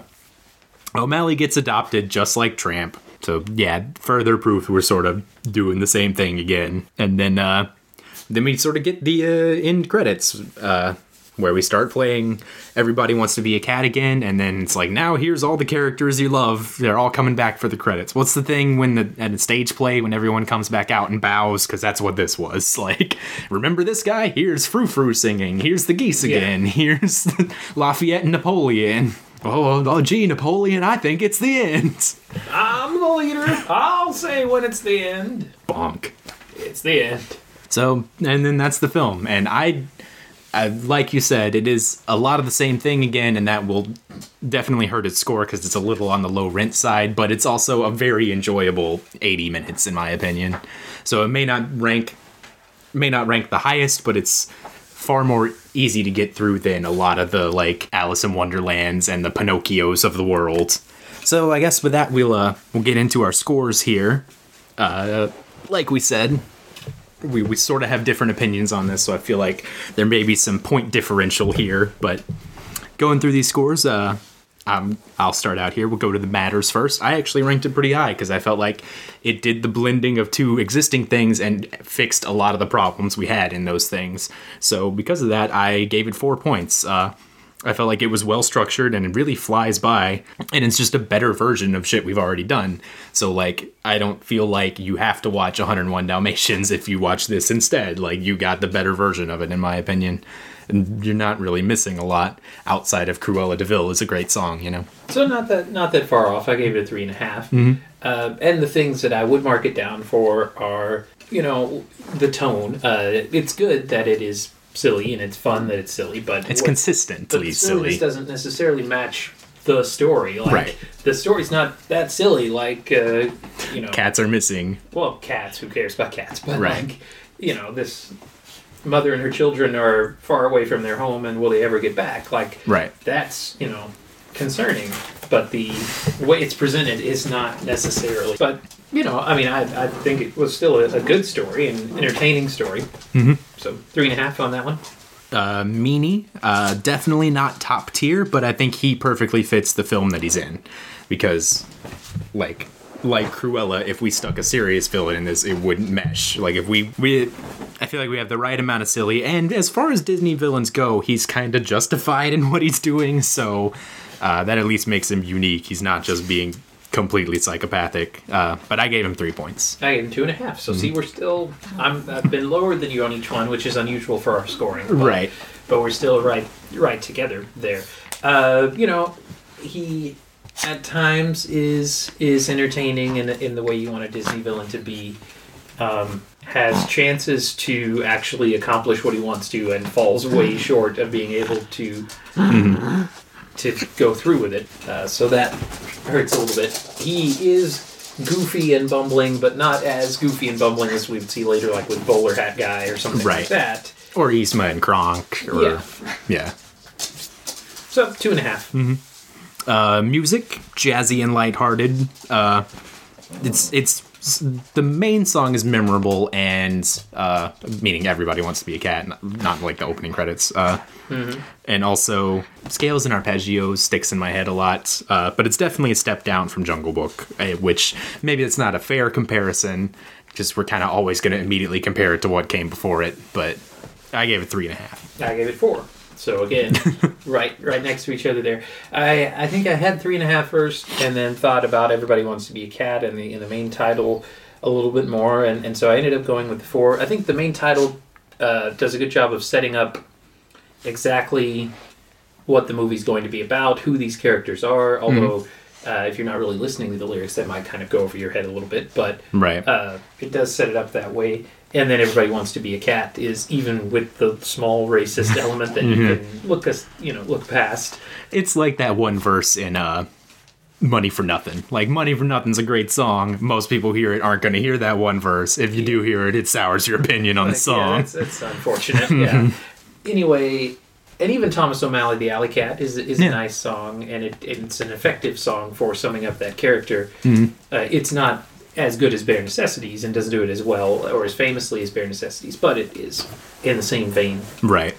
O'Malley gets adopted just like Tramp. So yeah, further proof we're sort of doing the same thing again. And then uh, then we sort of get the uh, end credits. Uh, where we start playing everybody wants to be a cat again and then it's like now here's all the characters you love they're all coming back for the credits what's the thing when the at a stage play when everyone comes back out and bows because that's what this was like remember this guy here's frou frou singing here's the geese Yeah. again here's lafayette and napoleon oh, oh, oh gee napoleon i think it's the end I'm the leader. I'll say when it's the end. bonk It's the end. So, and then that's the film. And I, I, like you said, it is a lot of the same thing again, and that will definitely hurt its score because it's a little on the low rent side, but it's also a very enjoyable 80 minutes, in my opinion. So it may not rank, may not rank the highest, but it's far more easy to get through than a lot of the like Alice in Wonderlands and the Pinocchios of the world. So I guess with that we'll uh we'll get into our scores here. Uh, like we said, we, we sort of have different opinions on this, so I feel like there may be some point differential here. But going through these scores, uh, um, I'll start out here. We'll go to the matters first. I actually ranked it pretty high because I felt like it did the blending of two existing things and fixed a lot of the problems we had in those things. So because of that, I gave it four points. Uh, I felt like it was well structured and it really flies by, and it's just a better version of shit we've already done. So like, I don't feel like you have to watch 101 Dalmatians if you watch this instead. Like, you got the better version of it, in my opinion, and you're not really missing a lot outside of Cruella De Vil is a great song, you know. So not that not that far off. I gave it a three and a half. Mm-hmm. Uh, and the things that I would mark it down for are, you know, the tone. Uh, it's good that it is silly and it's fun that it's silly, but It's what- consistently but the silly. doesn't necessarily match the story. Like, Right. The story's not that silly. Like uh, you know, Cats are missing. well, cats. Who cares about cats? But Right. like, you know, this mother and her children are far away from their home, and will they ever get back? Like, Right. that's you know concerning. But the way it's presented is not necessarily. But you know, I mean, I, I think it was still a, a good story and entertaining story. Mm-hmm. So three and a half on that one. Uh, Meanie, uh, definitely not top tier, but I think he perfectly fits the film that he's in. Because, like, like Cruella, if we stuck a serious villain in this, it wouldn't mesh. Like, if we, we, I feel like we have the right amount of silly, and as far as Disney villains go, he's kind of justified in what he's doing, so uh, that at least makes him unique. He's not just being completely psychopathic. Uh, but I gave him three points. I gave him two and a half. So Mm-hmm. see, we're still. I'm. I've been lower than you on each one, which is unusual for our scoring. But, Right. But we're still right, right together there. Uh, you know, he at times is is entertaining in in the way you want a Disney villain to be. Um, has chances to actually accomplish what he wants to, and falls way short of being able to to go through with it. Uh, so that hurts a little bit. He is goofy and bumbling, but not as goofy and bumbling as we would see later, like with Bowler Hat Guy or something like Right. that. Or Yzma and Kronk, or, Yeah. yeah. So two and a half. Uh, music, jazzy and lighthearted. Uh, it's it's the main song is memorable and uh, meaning everybody wants to be a cat, not, not like the opening credits. Uh, And also scales and arpeggios sticks in my head a lot, uh, but it's definitely a step down from Jungle Book, uh, which maybe it's not a fair comparison because we're kind of always going to immediately compare it to what came before it. But I gave it three and a half. I gave it four. So again, right right next to each other there. I I think I had three and a half first, and then thought about Everybody Wants to Be a Cat in the in the main title a little bit more, and, and so I ended up going with four. I think the main title uh, does a good job of setting up exactly what the movie's going to be about, who these characters are. Although, uh, if you're not really listening to the lyrics, that might kind of go over your head a little bit. But Right. uh, it does set it up that way. And then everybody wants to be a cat is even with the small racist element that you can look us, you know, look past. It's like that one verse in uh Money for Nothing. Like Money for Nothing's a great song. Most people hear it aren't going to hear that one verse. If you do hear it, it sours your opinion on the Like, Yeah, song. that's, that's unfortunate. yeah. Anyway, and even Thomas O'Malley, the Alley Cat, is is Yeah. a nice song, and it, it's an effective song for summing up that character. Mm-hmm. Uh, it's not as good as Bare Necessities, and doesn't do it as well or as famously as Bare Necessities, but it is in the same vein. Right.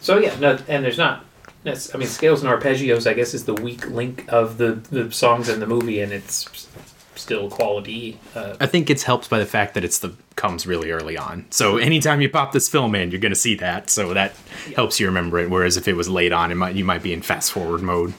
So yeah, no, and there's not. That's, I mean, scales and arpeggios, I guess, is the weak link of the the songs in the movie, and it's still quality. Uh, I think it's helped by the fact that it's the comes really early on. So anytime you pop this film in, you're going to see that. So that helps you remember it. Whereas if it was late on, it might you might be in fast forward mode.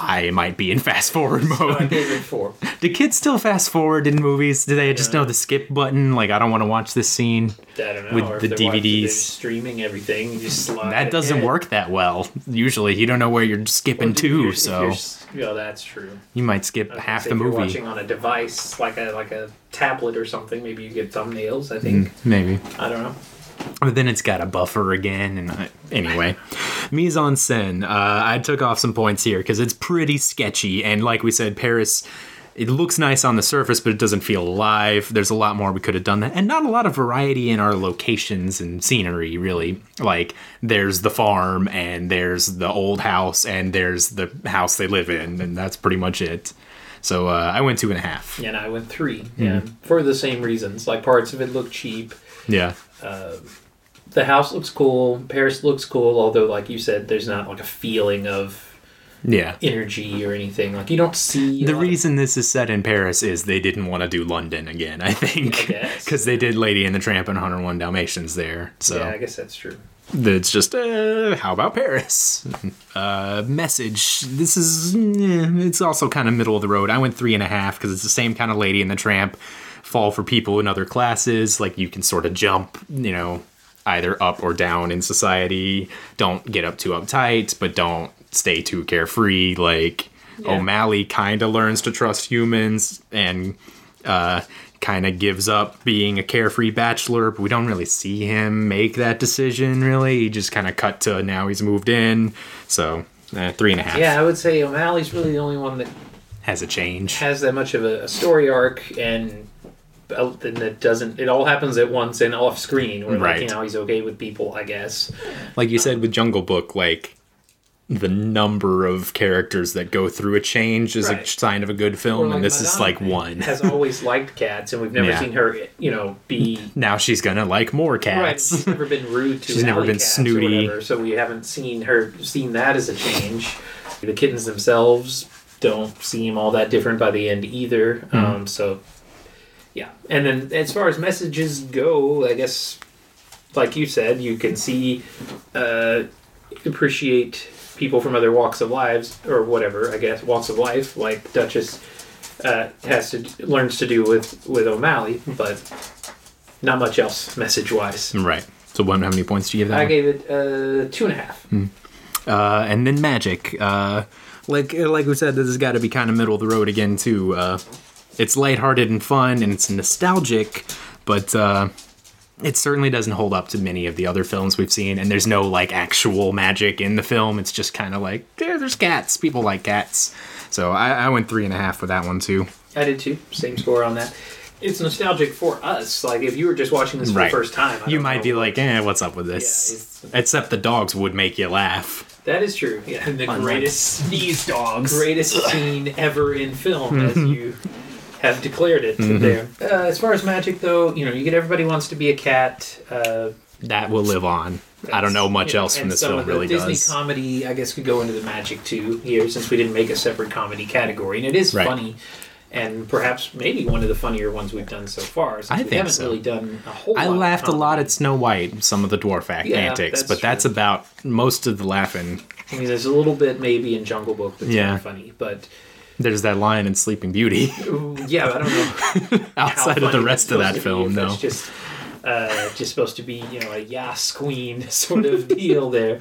I might be in fast forward mode. four. Do kids still fast forward in movies? Do they just know the skip button? Like I don't want to watch this scene. Know. With the DVDs. streaming everything. You just slide That doesn't work that well. Usually, you don't know where you're skipping you're- to, so yeah, that's true. you might skip half the if you're movie. watching on a device like a like a tablet or something, maybe you get thumbnails. I think hmm, Maybe. I don't know. But then it's got a buffer again, and I, anyway, mise en scène. Uh, I took off some points here because it's pretty sketchy, and like we said, Paris. It looks nice on the surface, but it doesn't feel alive. There's a lot more we could have done that, and not a lot of variety in our locations and scenery. Really, like there's the farm, and there's the old house, and there's the house they live in, and that's pretty much it. So uh, I went two and a half. And I went three, Mm-hmm. and for the same reasons. Like parts of it look cheap. Yeah, the house looks cool. Paris looks cool, although, like you said, there's not like a feeling of yeah. energy or anything. Like you don't see The lot of- reason this is set in Paris is they didn't want to do London again, I think. Because they did Lady and the Tramp and 101 Dalmatians there. So yeah, I guess that's true. it's just, uh, how about Paris? Uh, message. This is, eh, it's also kind of middle of the road. I went three and a half because it's the same kind of Lady and the Tramp fall for people in other classes. Like you can sort of jump, you know, either up or down in society. Don't get up too uptight, but don't stay too carefree. Like Yeah. O'Malley kind of learns to trust humans and uh, kind of gives up being a carefree bachelor, but we don't really see him make that decision. Really, he just kind of cut to now he's moved in. So uh, three and a half Yeah, I would say O'Malley's really the only one that has a change. has that much of a, a story arc and and that doesn't it all happens at once and off screen where like, Right. you know he's okay with people i guess like you said with Jungle Book, like the number of characters that go through a change is a sign of a good film, Or and like this is like one. has always liked cats and we've never Yeah. seen her you know be now she's gonna like more cats right she's never been rude to her. She's never been snooty. whatever, so we haven't seen her seen that as a change the kittens themselves don't seem all that different by the end either Hmm. um, so yeah and then as far as messages go i guess like you said you can see uh, appreciate people from other walks of lives or whatever i guess walks of life like duchess uh, has to learns to do with with o'malley but not much else message wise right. So, one, how many points do you give that? i one? gave it uh, two and a half Uh, and then magic. Uh, like like we said, this has got to be kind of middle of the road again too. Uh, it's lighthearted and fun, and it's nostalgic, but uh, it certainly doesn't hold up to many of the other films we've seen. And there's no like actual magic in the film. It's just kind of like yeah, there's cats. People like cats. So I, I went three and a half for that one too. i did too same score on that it's nostalgic for us like if you were just watching this for Right. the first time I You might know be like, eh, what's up with this? it's- Except the dogs would make you laugh. that is true yeah and the Unlike greatest Sneeze dogs. greatest scene ever in film, as you have declared it there. Uh, as far as magic, though, you know, you get everybody wants to be a cat. Uh, That will live on. I don't know much you else from this film really Disney does. comedy, I guess, could go into the magic too here, since we didn't make a separate comedy category, and it is Right. funny. And perhaps maybe one of the funnier ones we've done so far. Since I we think haven't so. really done a whole. I lot of laughed a lot at Snow White, some of the dwarf act Yeah, antics, that's but that's about most of the laughing. I mean, there's a little bit maybe in Jungle Book that's yeah. funny, but There's that line in Sleeping Beauty. yeah, I don't know. Outside of the rest of that supposed to be, film, no. It's just, uh, just supposed to be, you know, a Yas Queen sort of deal there,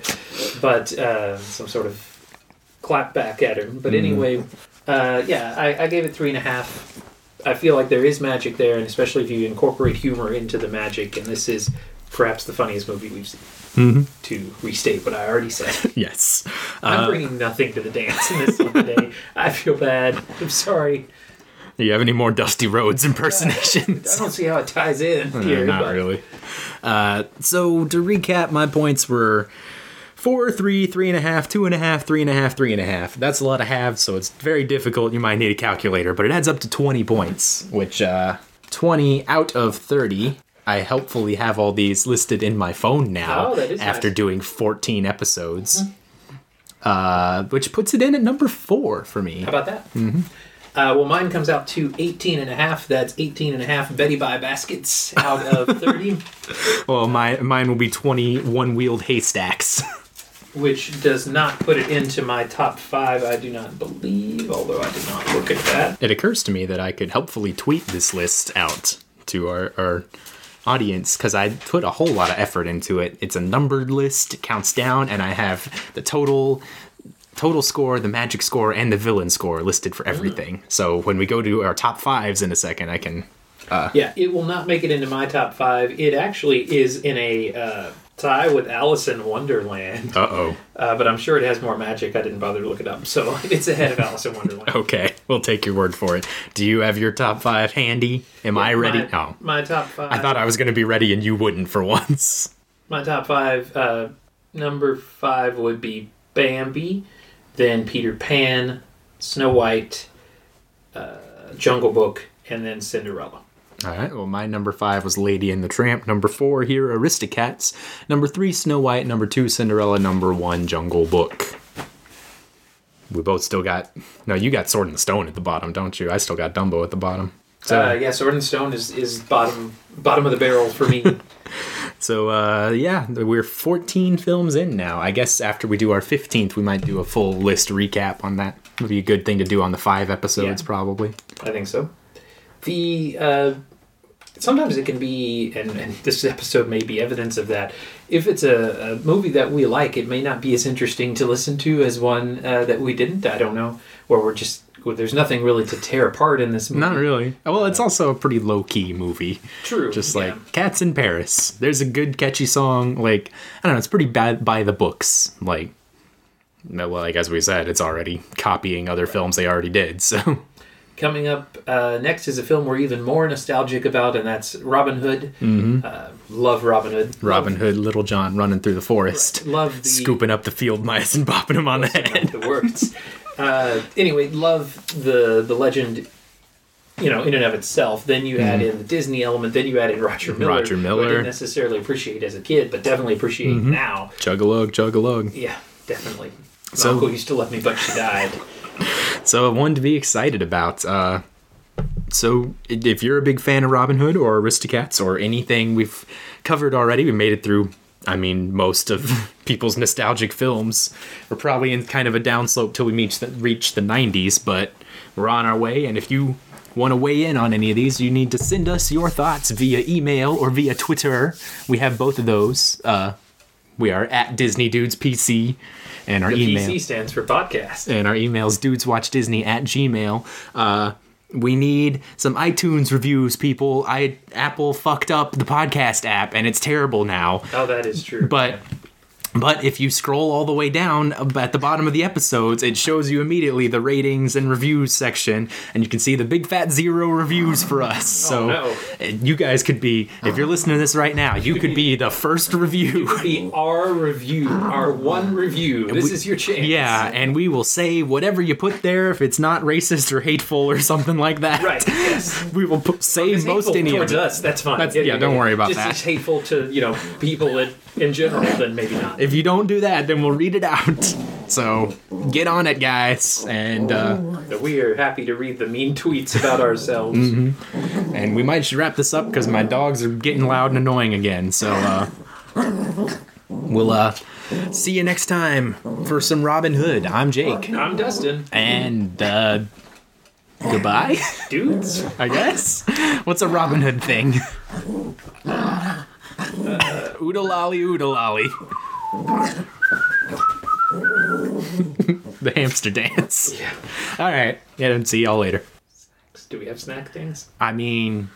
but uh, some sort of clap back at her. But Mm. anyway, uh, yeah, I, I gave it three and a half. I feel like there is magic there, and especially if you incorporate humor into the magic, and this is perhaps the funniest movie we've seen. Mm-hmm. To restate what I already said, yes. I'm Uh, bringing nothing to the dance in this one today. I feel bad. I'm sorry. do you have any more Dusty Rhodes impersonations? I don't see how it ties in Uh, here. not but- really. Uh, so to recap, my points were four, three, three and a half, two and a half, three and a half, three and a half. That's a lot of halves, so it's very difficult. You might need a calculator, but it adds up to 20 points, which uh, 20 out of 30. I helpfully have all these listed in my phone now Oh, after nice. doing 14 episodes. Uh, which puts it in at number four for me. How about that? Mm-hmm. Uh, well, mine comes out to 18 and a half. That's 18 and a half Betty Buy baskets out of 30, Well, my mine will be 20 one-wheeled haystacks. which does not put it into my top five, I do not believe, although I did not look at that. it occurs to me that I could helpfully tweet this list out to our, our audience because I put a whole lot of effort into it. It's a numbered list, it counts down, and I have the total total score, the magic score, and the villain score listed for everything. So when we go to our top fives in a second, I can. Uh, Yeah, it will not make it into my top five. It actually is in a uh, tie with Alice in Wonderland, Uh oh. uh, but I'm sure it has more magic. I didn't bother to look it up, so it's ahead of Alice in Wonderland. Okay, we'll take your word for it. Do you have your top five handy? Am I ready? My, oh, my top five. I thought I was going to be ready and you wouldn't for once. My top five. Uh, number five would be Bambi, then Peter Pan, Snow White, uh, Jungle Book, and then Cinderella. All right. Well, my number five was Lady and the Tramp. Number four here, Aristocats. Number three, Snow White. Number two, Cinderella. Number one, Jungle Book. We both still got. No, you got Sword in the Stone at the bottom, don't you? I still got Dumbo at the bottom. So, uh, yeah, Sword and Stone is, is bottom bottom of the barrel for me. so uh, yeah, we're 14 films in now. I guess after we do our 15th, we might do a full list recap on that. Would be a good thing to do on the five episodes, Yeah. probably. I think so. The uh, sometimes it can be, and, and this episode may be evidence of that. If it's a, a movie that we like, it may not be as interesting to listen to as one uh, that we didn't. I don't know, or we're just well, there's nothing really to tear apart in this movie. Not really. Well, it's also a pretty low key movie. True. Just yeah. like Cats in Paris. There's a good catchy song. Like I don't know, it's pretty bad by the books. Like, well, like as we said, it's already copying other films they already did. So Coming up uh, next is a film we're even more nostalgic about, and that's Robin Hood. Uh, love Robin Hood. Mm-hmm. Robin Hood, Little John running through the forest, Love the scooping up the field mice and bopping them on the head. the words. Uh, anyway, love the the legend. You know, in and of itself. Then you add in the Disney element. Then you add in Roger Miller. Mm-hmm. Roger who I Miller. didn't necessarily appreciate as a kid, but definitely appreciate Mm-hmm. now. Chug-a-lug, chug-a-lug. Yeah, definitely. My So- uncle used to love me, but she died. So one to be excited about. Uh, so if you're a big fan of Robin Hood or Aristocats or anything we've covered already, we made it through. I mean, most of people's nostalgic films. We're probably in kind of a downslope till we reach the, reach the 90s, but we're on our way. And if you want to weigh in on any of these, you need to send us your thoughts via email or via Twitter. We have both of those. Uh, we are at Disney Dudes PC, and our The email PC stands for podcast. and our emails dudeswatchdisney at gmail uh we need some iTunes reviews, people. I Apple fucked up the podcast app and it's terrible now. Oh, that is true. But but if you scroll all the way down at the bottom of the episodes, it shows you immediately the ratings and reviews section, and you can see the big fat zero reviews for us. So no. uh, you guys could be, if you're listening to this right now, you could be the first review. be our review, our one review. This is your chance. Yeah, and we will say whatever you put there if it's not racist or hateful or something like that. Right. Yes. We will put, say most any of towards it. us. That's fine. That's- yeah, don't worry about Just that. It's hateful to you know people in, in general. Then maybe not. If you don't do that, then we'll read it out. So get on it, guys, and uh, we are happy to read the mean tweets about ourselves. Mm-hmm. and we might should wrap this up because my dogs are getting loud and annoying again. So uh, we'll uh, see you next time for some Robin Hood. I'm Jake, I'm Dustin. and uh, goodbye. Dudes. I guess. What's a Robin Hood thing? Oodalolly, oodalolly. the hamster dance. Yeah. All right. Yeah, and see y'all later. Do we have snack things? I mean,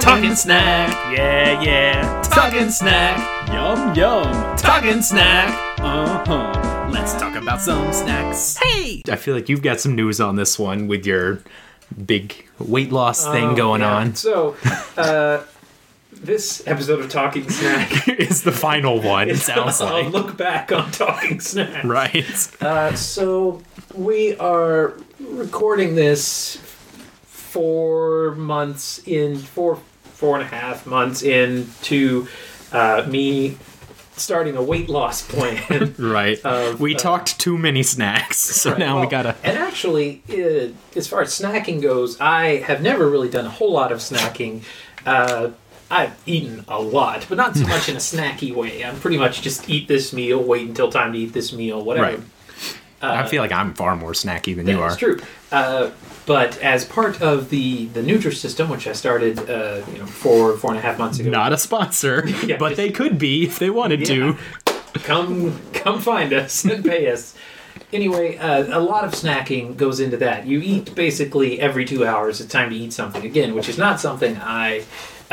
talking snack. Yeah, yeah. Talking snack. Yum, yum. Talking snack. Uh huh. Let's talk about some snacks. Hey! I feel like you've got some news on this one with your big weight loss thing Oh, going yeah. on. So, uh, this episode of Talking Snack is the final one, it sounds I'll like. look back on Talking Snack. Right. Uh, so we are recording this four months in four four and a half months into uh, me starting a weight loss plan. Right. Of, we uh, talked too many snacks, so Right, now we gotta. And actually, uh, as far as snacking goes, I have never really done a whole lot of snacking. Uh, I've eaten a lot, but not so much in a snacky way. I'm pretty much just eat this meal, wait until time to eat this meal, whatever. Right. I feel like I'm far more snacky than you are. is true. Uh, but as part of the the Nutrisystem, which I started, uh, you know, four four and a half months ago, Not a sponsor, Yeah, but just- they could be if they wanted to. come come find us and pay us. Anyway, uh, a lot of snacking goes into that. You eat basically every two hours. It's time to eat something again, which is not something I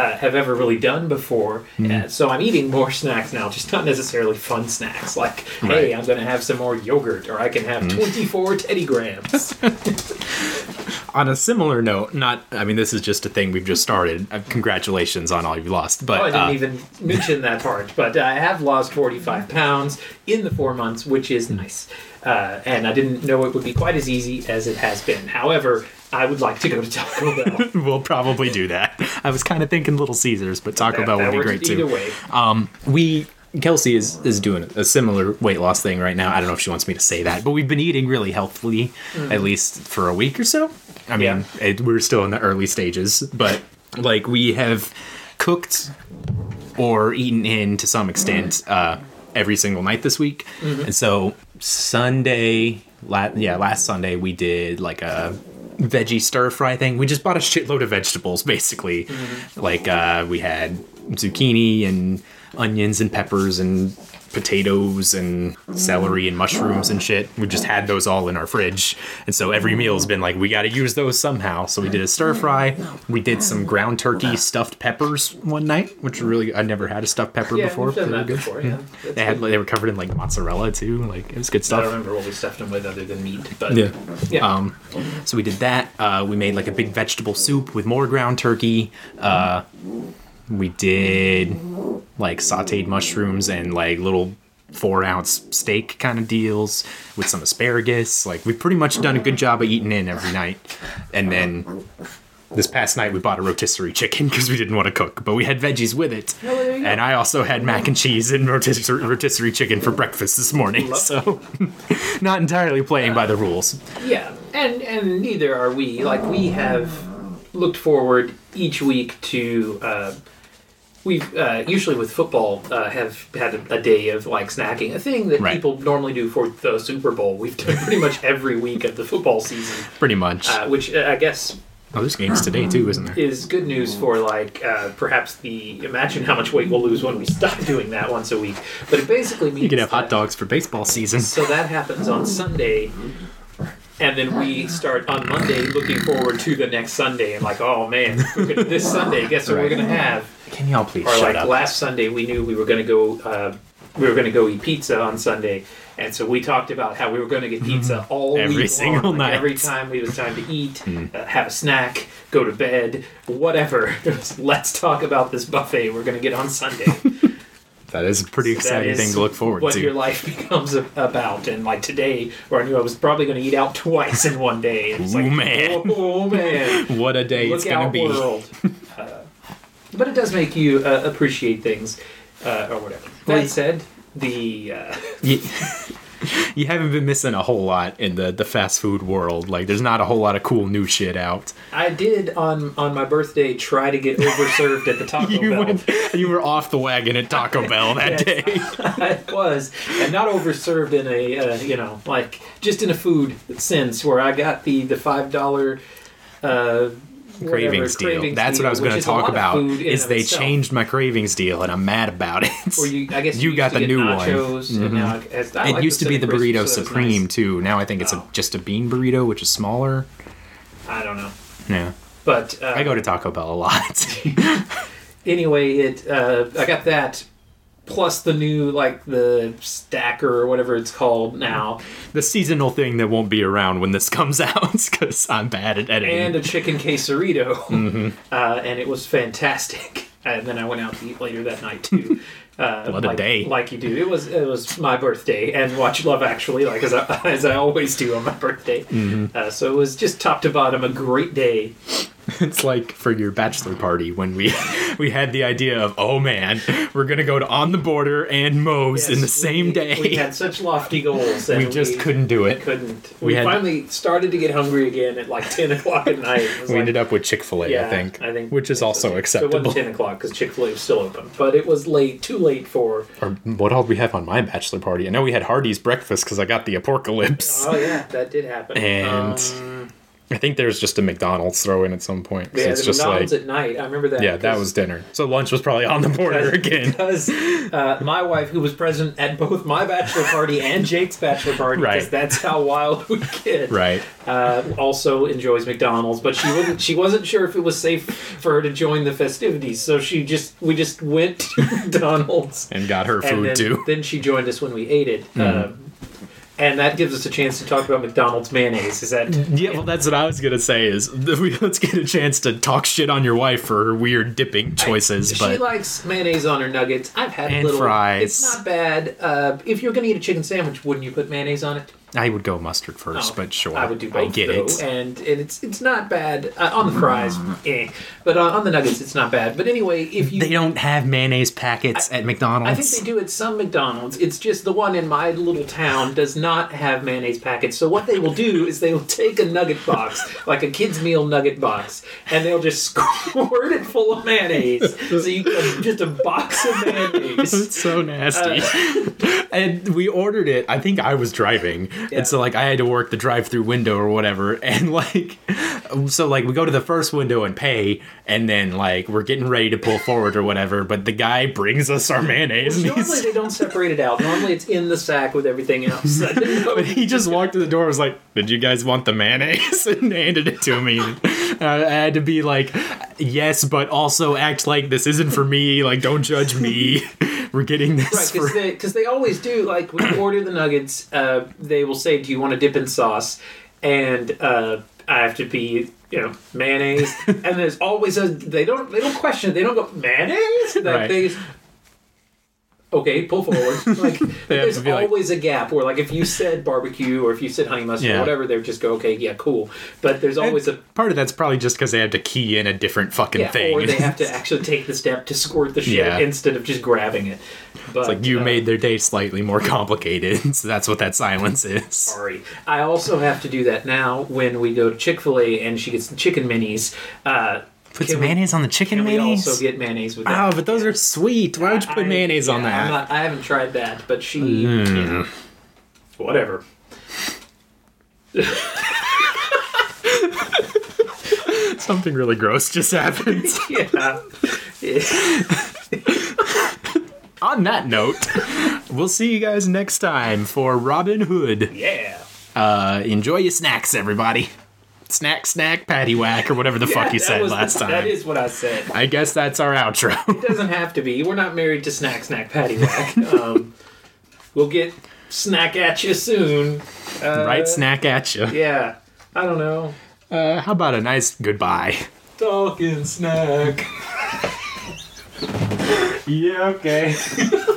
uh, have ever really done before. Uh, so I'm eating more snacks now, just not necessarily fun snacks. Like, hey, I'm going to have some more yogurt, or I can have 24 Teddy Grahams. On a similar note, not. I mean, this is just a thing we've just started. Uh, congratulations on all you've lost. But Oh, I didn't uh, even mention that part, but I have lost 45 pounds in the four months, which is nice. Uh, and I didn't know it would be quite as easy as it has been. However, I would like to go to Taco Bell. we'll probably do that. I was kind of thinking Little Caesars, but Taco That- Bell that would be great either too. way. Um, we Kelsey is is doing a similar weight loss thing right now. I don't know if she wants me to say that, but we've been eating really healthily at least for a week or so. I mean, Yeah. it, we're still in the early stages, but like we have cooked or eaten in to some extent uh, every single night this week, and so Sunday, la- yeah, last Sunday we did like a veggie stir fry thing. We just bought a shitload of vegetables, basically. Like uh, we had zucchini and onions and peppers and potatoes and celery and mushrooms and shit. We just had those all in our fridge, and so every meal's been like we got to use those somehow. So we did a stir fry. We did some ground turkey stuffed peppers one night, which were really I never had a stuffed pepper Yeah, before. we've done They were that good. before. Yeah, That's They had good. they were covered in like mozzarella too. Like it was good stuff. I don't remember what we stuffed them with other than meat, but Yeah. yeah. Um, so we did that. Uh, we made like a big vegetable soup with more ground turkey. Uh, we did like sautéed mushrooms and like little four ounce steak kind of deals with some asparagus. Like we've pretty much done a good job of eating in every night. And then this past night we bought a rotisserie chicken because we didn't want to cook, but we had veggies with it. Oh, there you go. and I also had mac and cheese and rotisserie, rotisserie chicken for breakfast this morning. So not entirely playing by the rules. Yeah, and and neither are we. Like we have looked forward each week to. Uh, We've uh, usually with football uh, have had a, a day of like snacking, a thing that Right. people normally do for the Super Bowl. We've done pretty much every week of the football season, Pretty much. uh, which uh, I guess oh, there's games today too, isn't there? is good news for like uh, perhaps the imagine how much weight we'll lose when we stop doing that once a week. But it basically means You can have hot dogs for baseball season. So that happens on Sunday, and then we start on Monday looking forward to the next Sunday and like, oh man, this Sunday, guess what we're gonna have? Can y'all please Or shut like up? last Sunday, we knew we were gonna go. Uh, we were going to go eat pizza on Sunday, and so we talked about how we were going to get pizza all. Every week single long. Like, night. Every time it was time to eat, uh, have a snack, go to bed, whatever. Let's talk about this buffet we're going to get on Sunday. that is a pretty exciting thing to look forward what to. What your life becomes about. And like today, where I knew I was probably going to eat out twice in one day. It's like, man. Oh, oh, man. what a day it's gonna be. world. uh, but it does make you uh, appreciate things, uh, or whatever. That Well, said, the uh, You, you haven't been missing a whole lot in the, the fast food world. Like, there's not a whole lot of cool new shit out. I did on on my birthday try to get overserved at the Taco You Bell. went, you were off the wagon at Taco Bell that Yes. day. I was, and not overserved in a uh, you know like just in a food sense where I got the the five dollar. Uh, cravings deal. cravings That's what I was going to talk about. Is they itself. changed my cravings deal, and I'm mad about it. Or you, I guess You used got the new one. nachos, it, has, it like used to be the burrito so supreme nice. too. Now I think it's Oh. a, just a bean burrito, which is smaller. I don't know, Yeah, but uh, I go to Taco Bell a lot. anyway, it uh, I got that plus the new like the stacker or whatever it's called now, the seasonal thing that won't be around when this comes out because I'm bad at editing. and a chicken quesarito, Mm-hmm. uh, and it was fantastic. And then I went out to eat later that night too. Uh, What a like, day. Like you do. It was it was my birthday, and watch Love Actually, like as I, as I always do on my birthday. Mm-hmm. Uh, so it was just top to bottom a great day. It's like for your bachelor party when we we had the idea of oh man we're gonna go to on the border and Moe's in the same we, day. We had such lofty goals, and We just couldn't do it. Couldn't. We We, had- finally started to get hungry again at like ten o'clock at night. It was We like- ended up with Chick Fil A, I think, I think, which is also So it acceptable. wasn't ten o'clock because Chick Fil A was still open, but it was late, too late for. or what all did we have on my bachelor party? I know we had Hardee's breakfast because I got the apocalypse. Oh yeah, that did happen. And Um, I think there's just a McDonald's throw in at some point. yeah, it's just McDonald's like at night. I remember that. yeah, that was dinner. So lunch was probably on the border again. Because uh, my wife, who was present at both my bachelor party and Jake's bachelor party, Right. because that's how wild we get. Right. uh, also enjoys McDonald's, but she wasn't. She wasn't sure if it was safe for her to join the festivities, so she just we just went to McDonald's, And got her food then, too. then she joined us when we ate it. Mm-hmm. Um, and that gives us a chance to talk about McDonald's mayonnaise. Is that Yeah, well, that's what I was gonna say. Is let's get a chance to talk shit on your wife for her weird dipping choices, she but likes mayonnaise on her nuggets. I've had And little fries. It's not bad. Uh, if you're gonna eat a chicken sandwich, wouldn't you put mayonnaise on it? I would go mustard first. Oh, but sure, I would do both. I get though, it. and, and it's it's not bad uh, on the fries, eh. But on, on the nuggets, it's not bad. But anyway, if you They don't have mayonnaise packets at McDonald's. I think they do at some McDonald's. It's just the one in my little town does not have mayonnaise packets. So what they will do is they will take a nugget box, like a kid's meal nugget box, and they'll just squirt it full of mayonnaise. So you get just a box of mayonnaise. It's so nasty. Uh, and we ordered it. I think I was driving, And so like I had to work the drive-through window or whatever, and like so like we go to the first window and pay, and then like we're getting ready to pull forward or whatever, but the guy brings us our mayonnaise, and Normally he's, they don't separate it out. Normally it's in the sack with everything else. I didn't know but he just walked to the door, and was like, "Did you guys want the mayonnaise?" and handed it to me. And I had to be like, "Yes," but also act like this isn't for me. Like, don't judge me. We're getting this Right, for because they, 'cause they always do. Like when you order the nuggets, uh, they will say, "Do you want to dip in sauce?" And uh, I have to be, you know, mayonnaise. and there's always a. They don't. They don't question. it. They don't go mayonnaise. Like, Right. They. Okay, pull forward. Like there's be like- always a gap where, like, if you said barbecue or if you said honey mustard Yeah. or whatever, they would just go, "Okay, yeah, cool." But there's always a part of that's probably just because they have to key in a different fucking yeah, thing. or they have to actually take the step to squirt the shit Yeah. instead of just grabbing it. But like you uh, made their day slightly more complicated, so that's what that silence is. Sorry. I also have to do that now when we go to Chick Fil A and she gets the chicken minis. Uh, Put can some we- mayonnaise on the chicken Can we mayonnaise. also get mayonnaise with that? oh, but those are sweet. Why would you put I- mayonnaise on yeah, that? I'm not, I haven't tried that, but she. Mm. Whatever. Something really gross just happened. Yeah. on that note, we'll see you guys next time for Robin Hood. yeah. Uh, enjoy your snacks, everybody. Snack, snack, patty whack, or whatever the fuck you said was the- last time. That is what I said. I guess that's our outro. It doesn't have to be. We're not married to Snack Snack Patty Whack. Um, we'll get snack at you soon. Uh, right snack at you. Yeah. I don't know. Uh, how about a nice goodbye? Talking snack. Yeah, okay.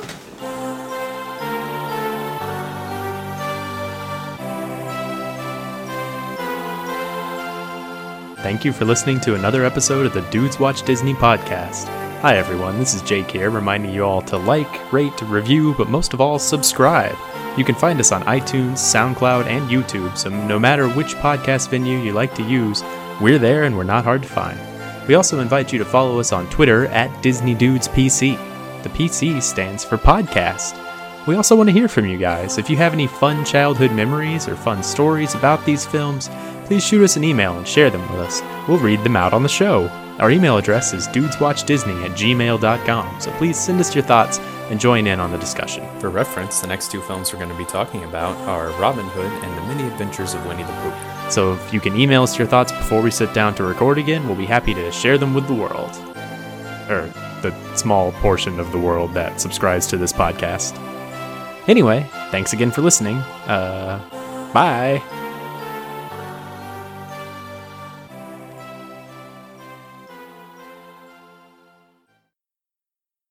Thank you for listening to another episode of the Dudes Watch Disney podcast. Hi, everyone, this is Jake here, reminding you all to like, rate, review, but most of all, subscribe. You can find us on iTunes, SoundCloud, and YouTube, so no matter which podcast venue you like to use, we're there and we're not hard to find. We also invite you to follow us on Twitter at DisneyDudesPC. The PC stands for podcast. We also want to hear from you guys. If you have any fun childhood memories or fun stories about these films, please shoot us an email and share them with us. We'll read them out on the show. Our email address is dudeswatchdisney at gmail.com, so please send us your thoughts and join in on the discussion. For reference, the next two films we're going to be talking about are Robin Hood and The Many Adventures of Winnie the Pooh. So if you can email us your thoughts before we sit down to record again, we'll be happy to share them with the world. Or the small portion of the world that subscribes to this podcast. Anyway, thanks again for listening. Uh, bye.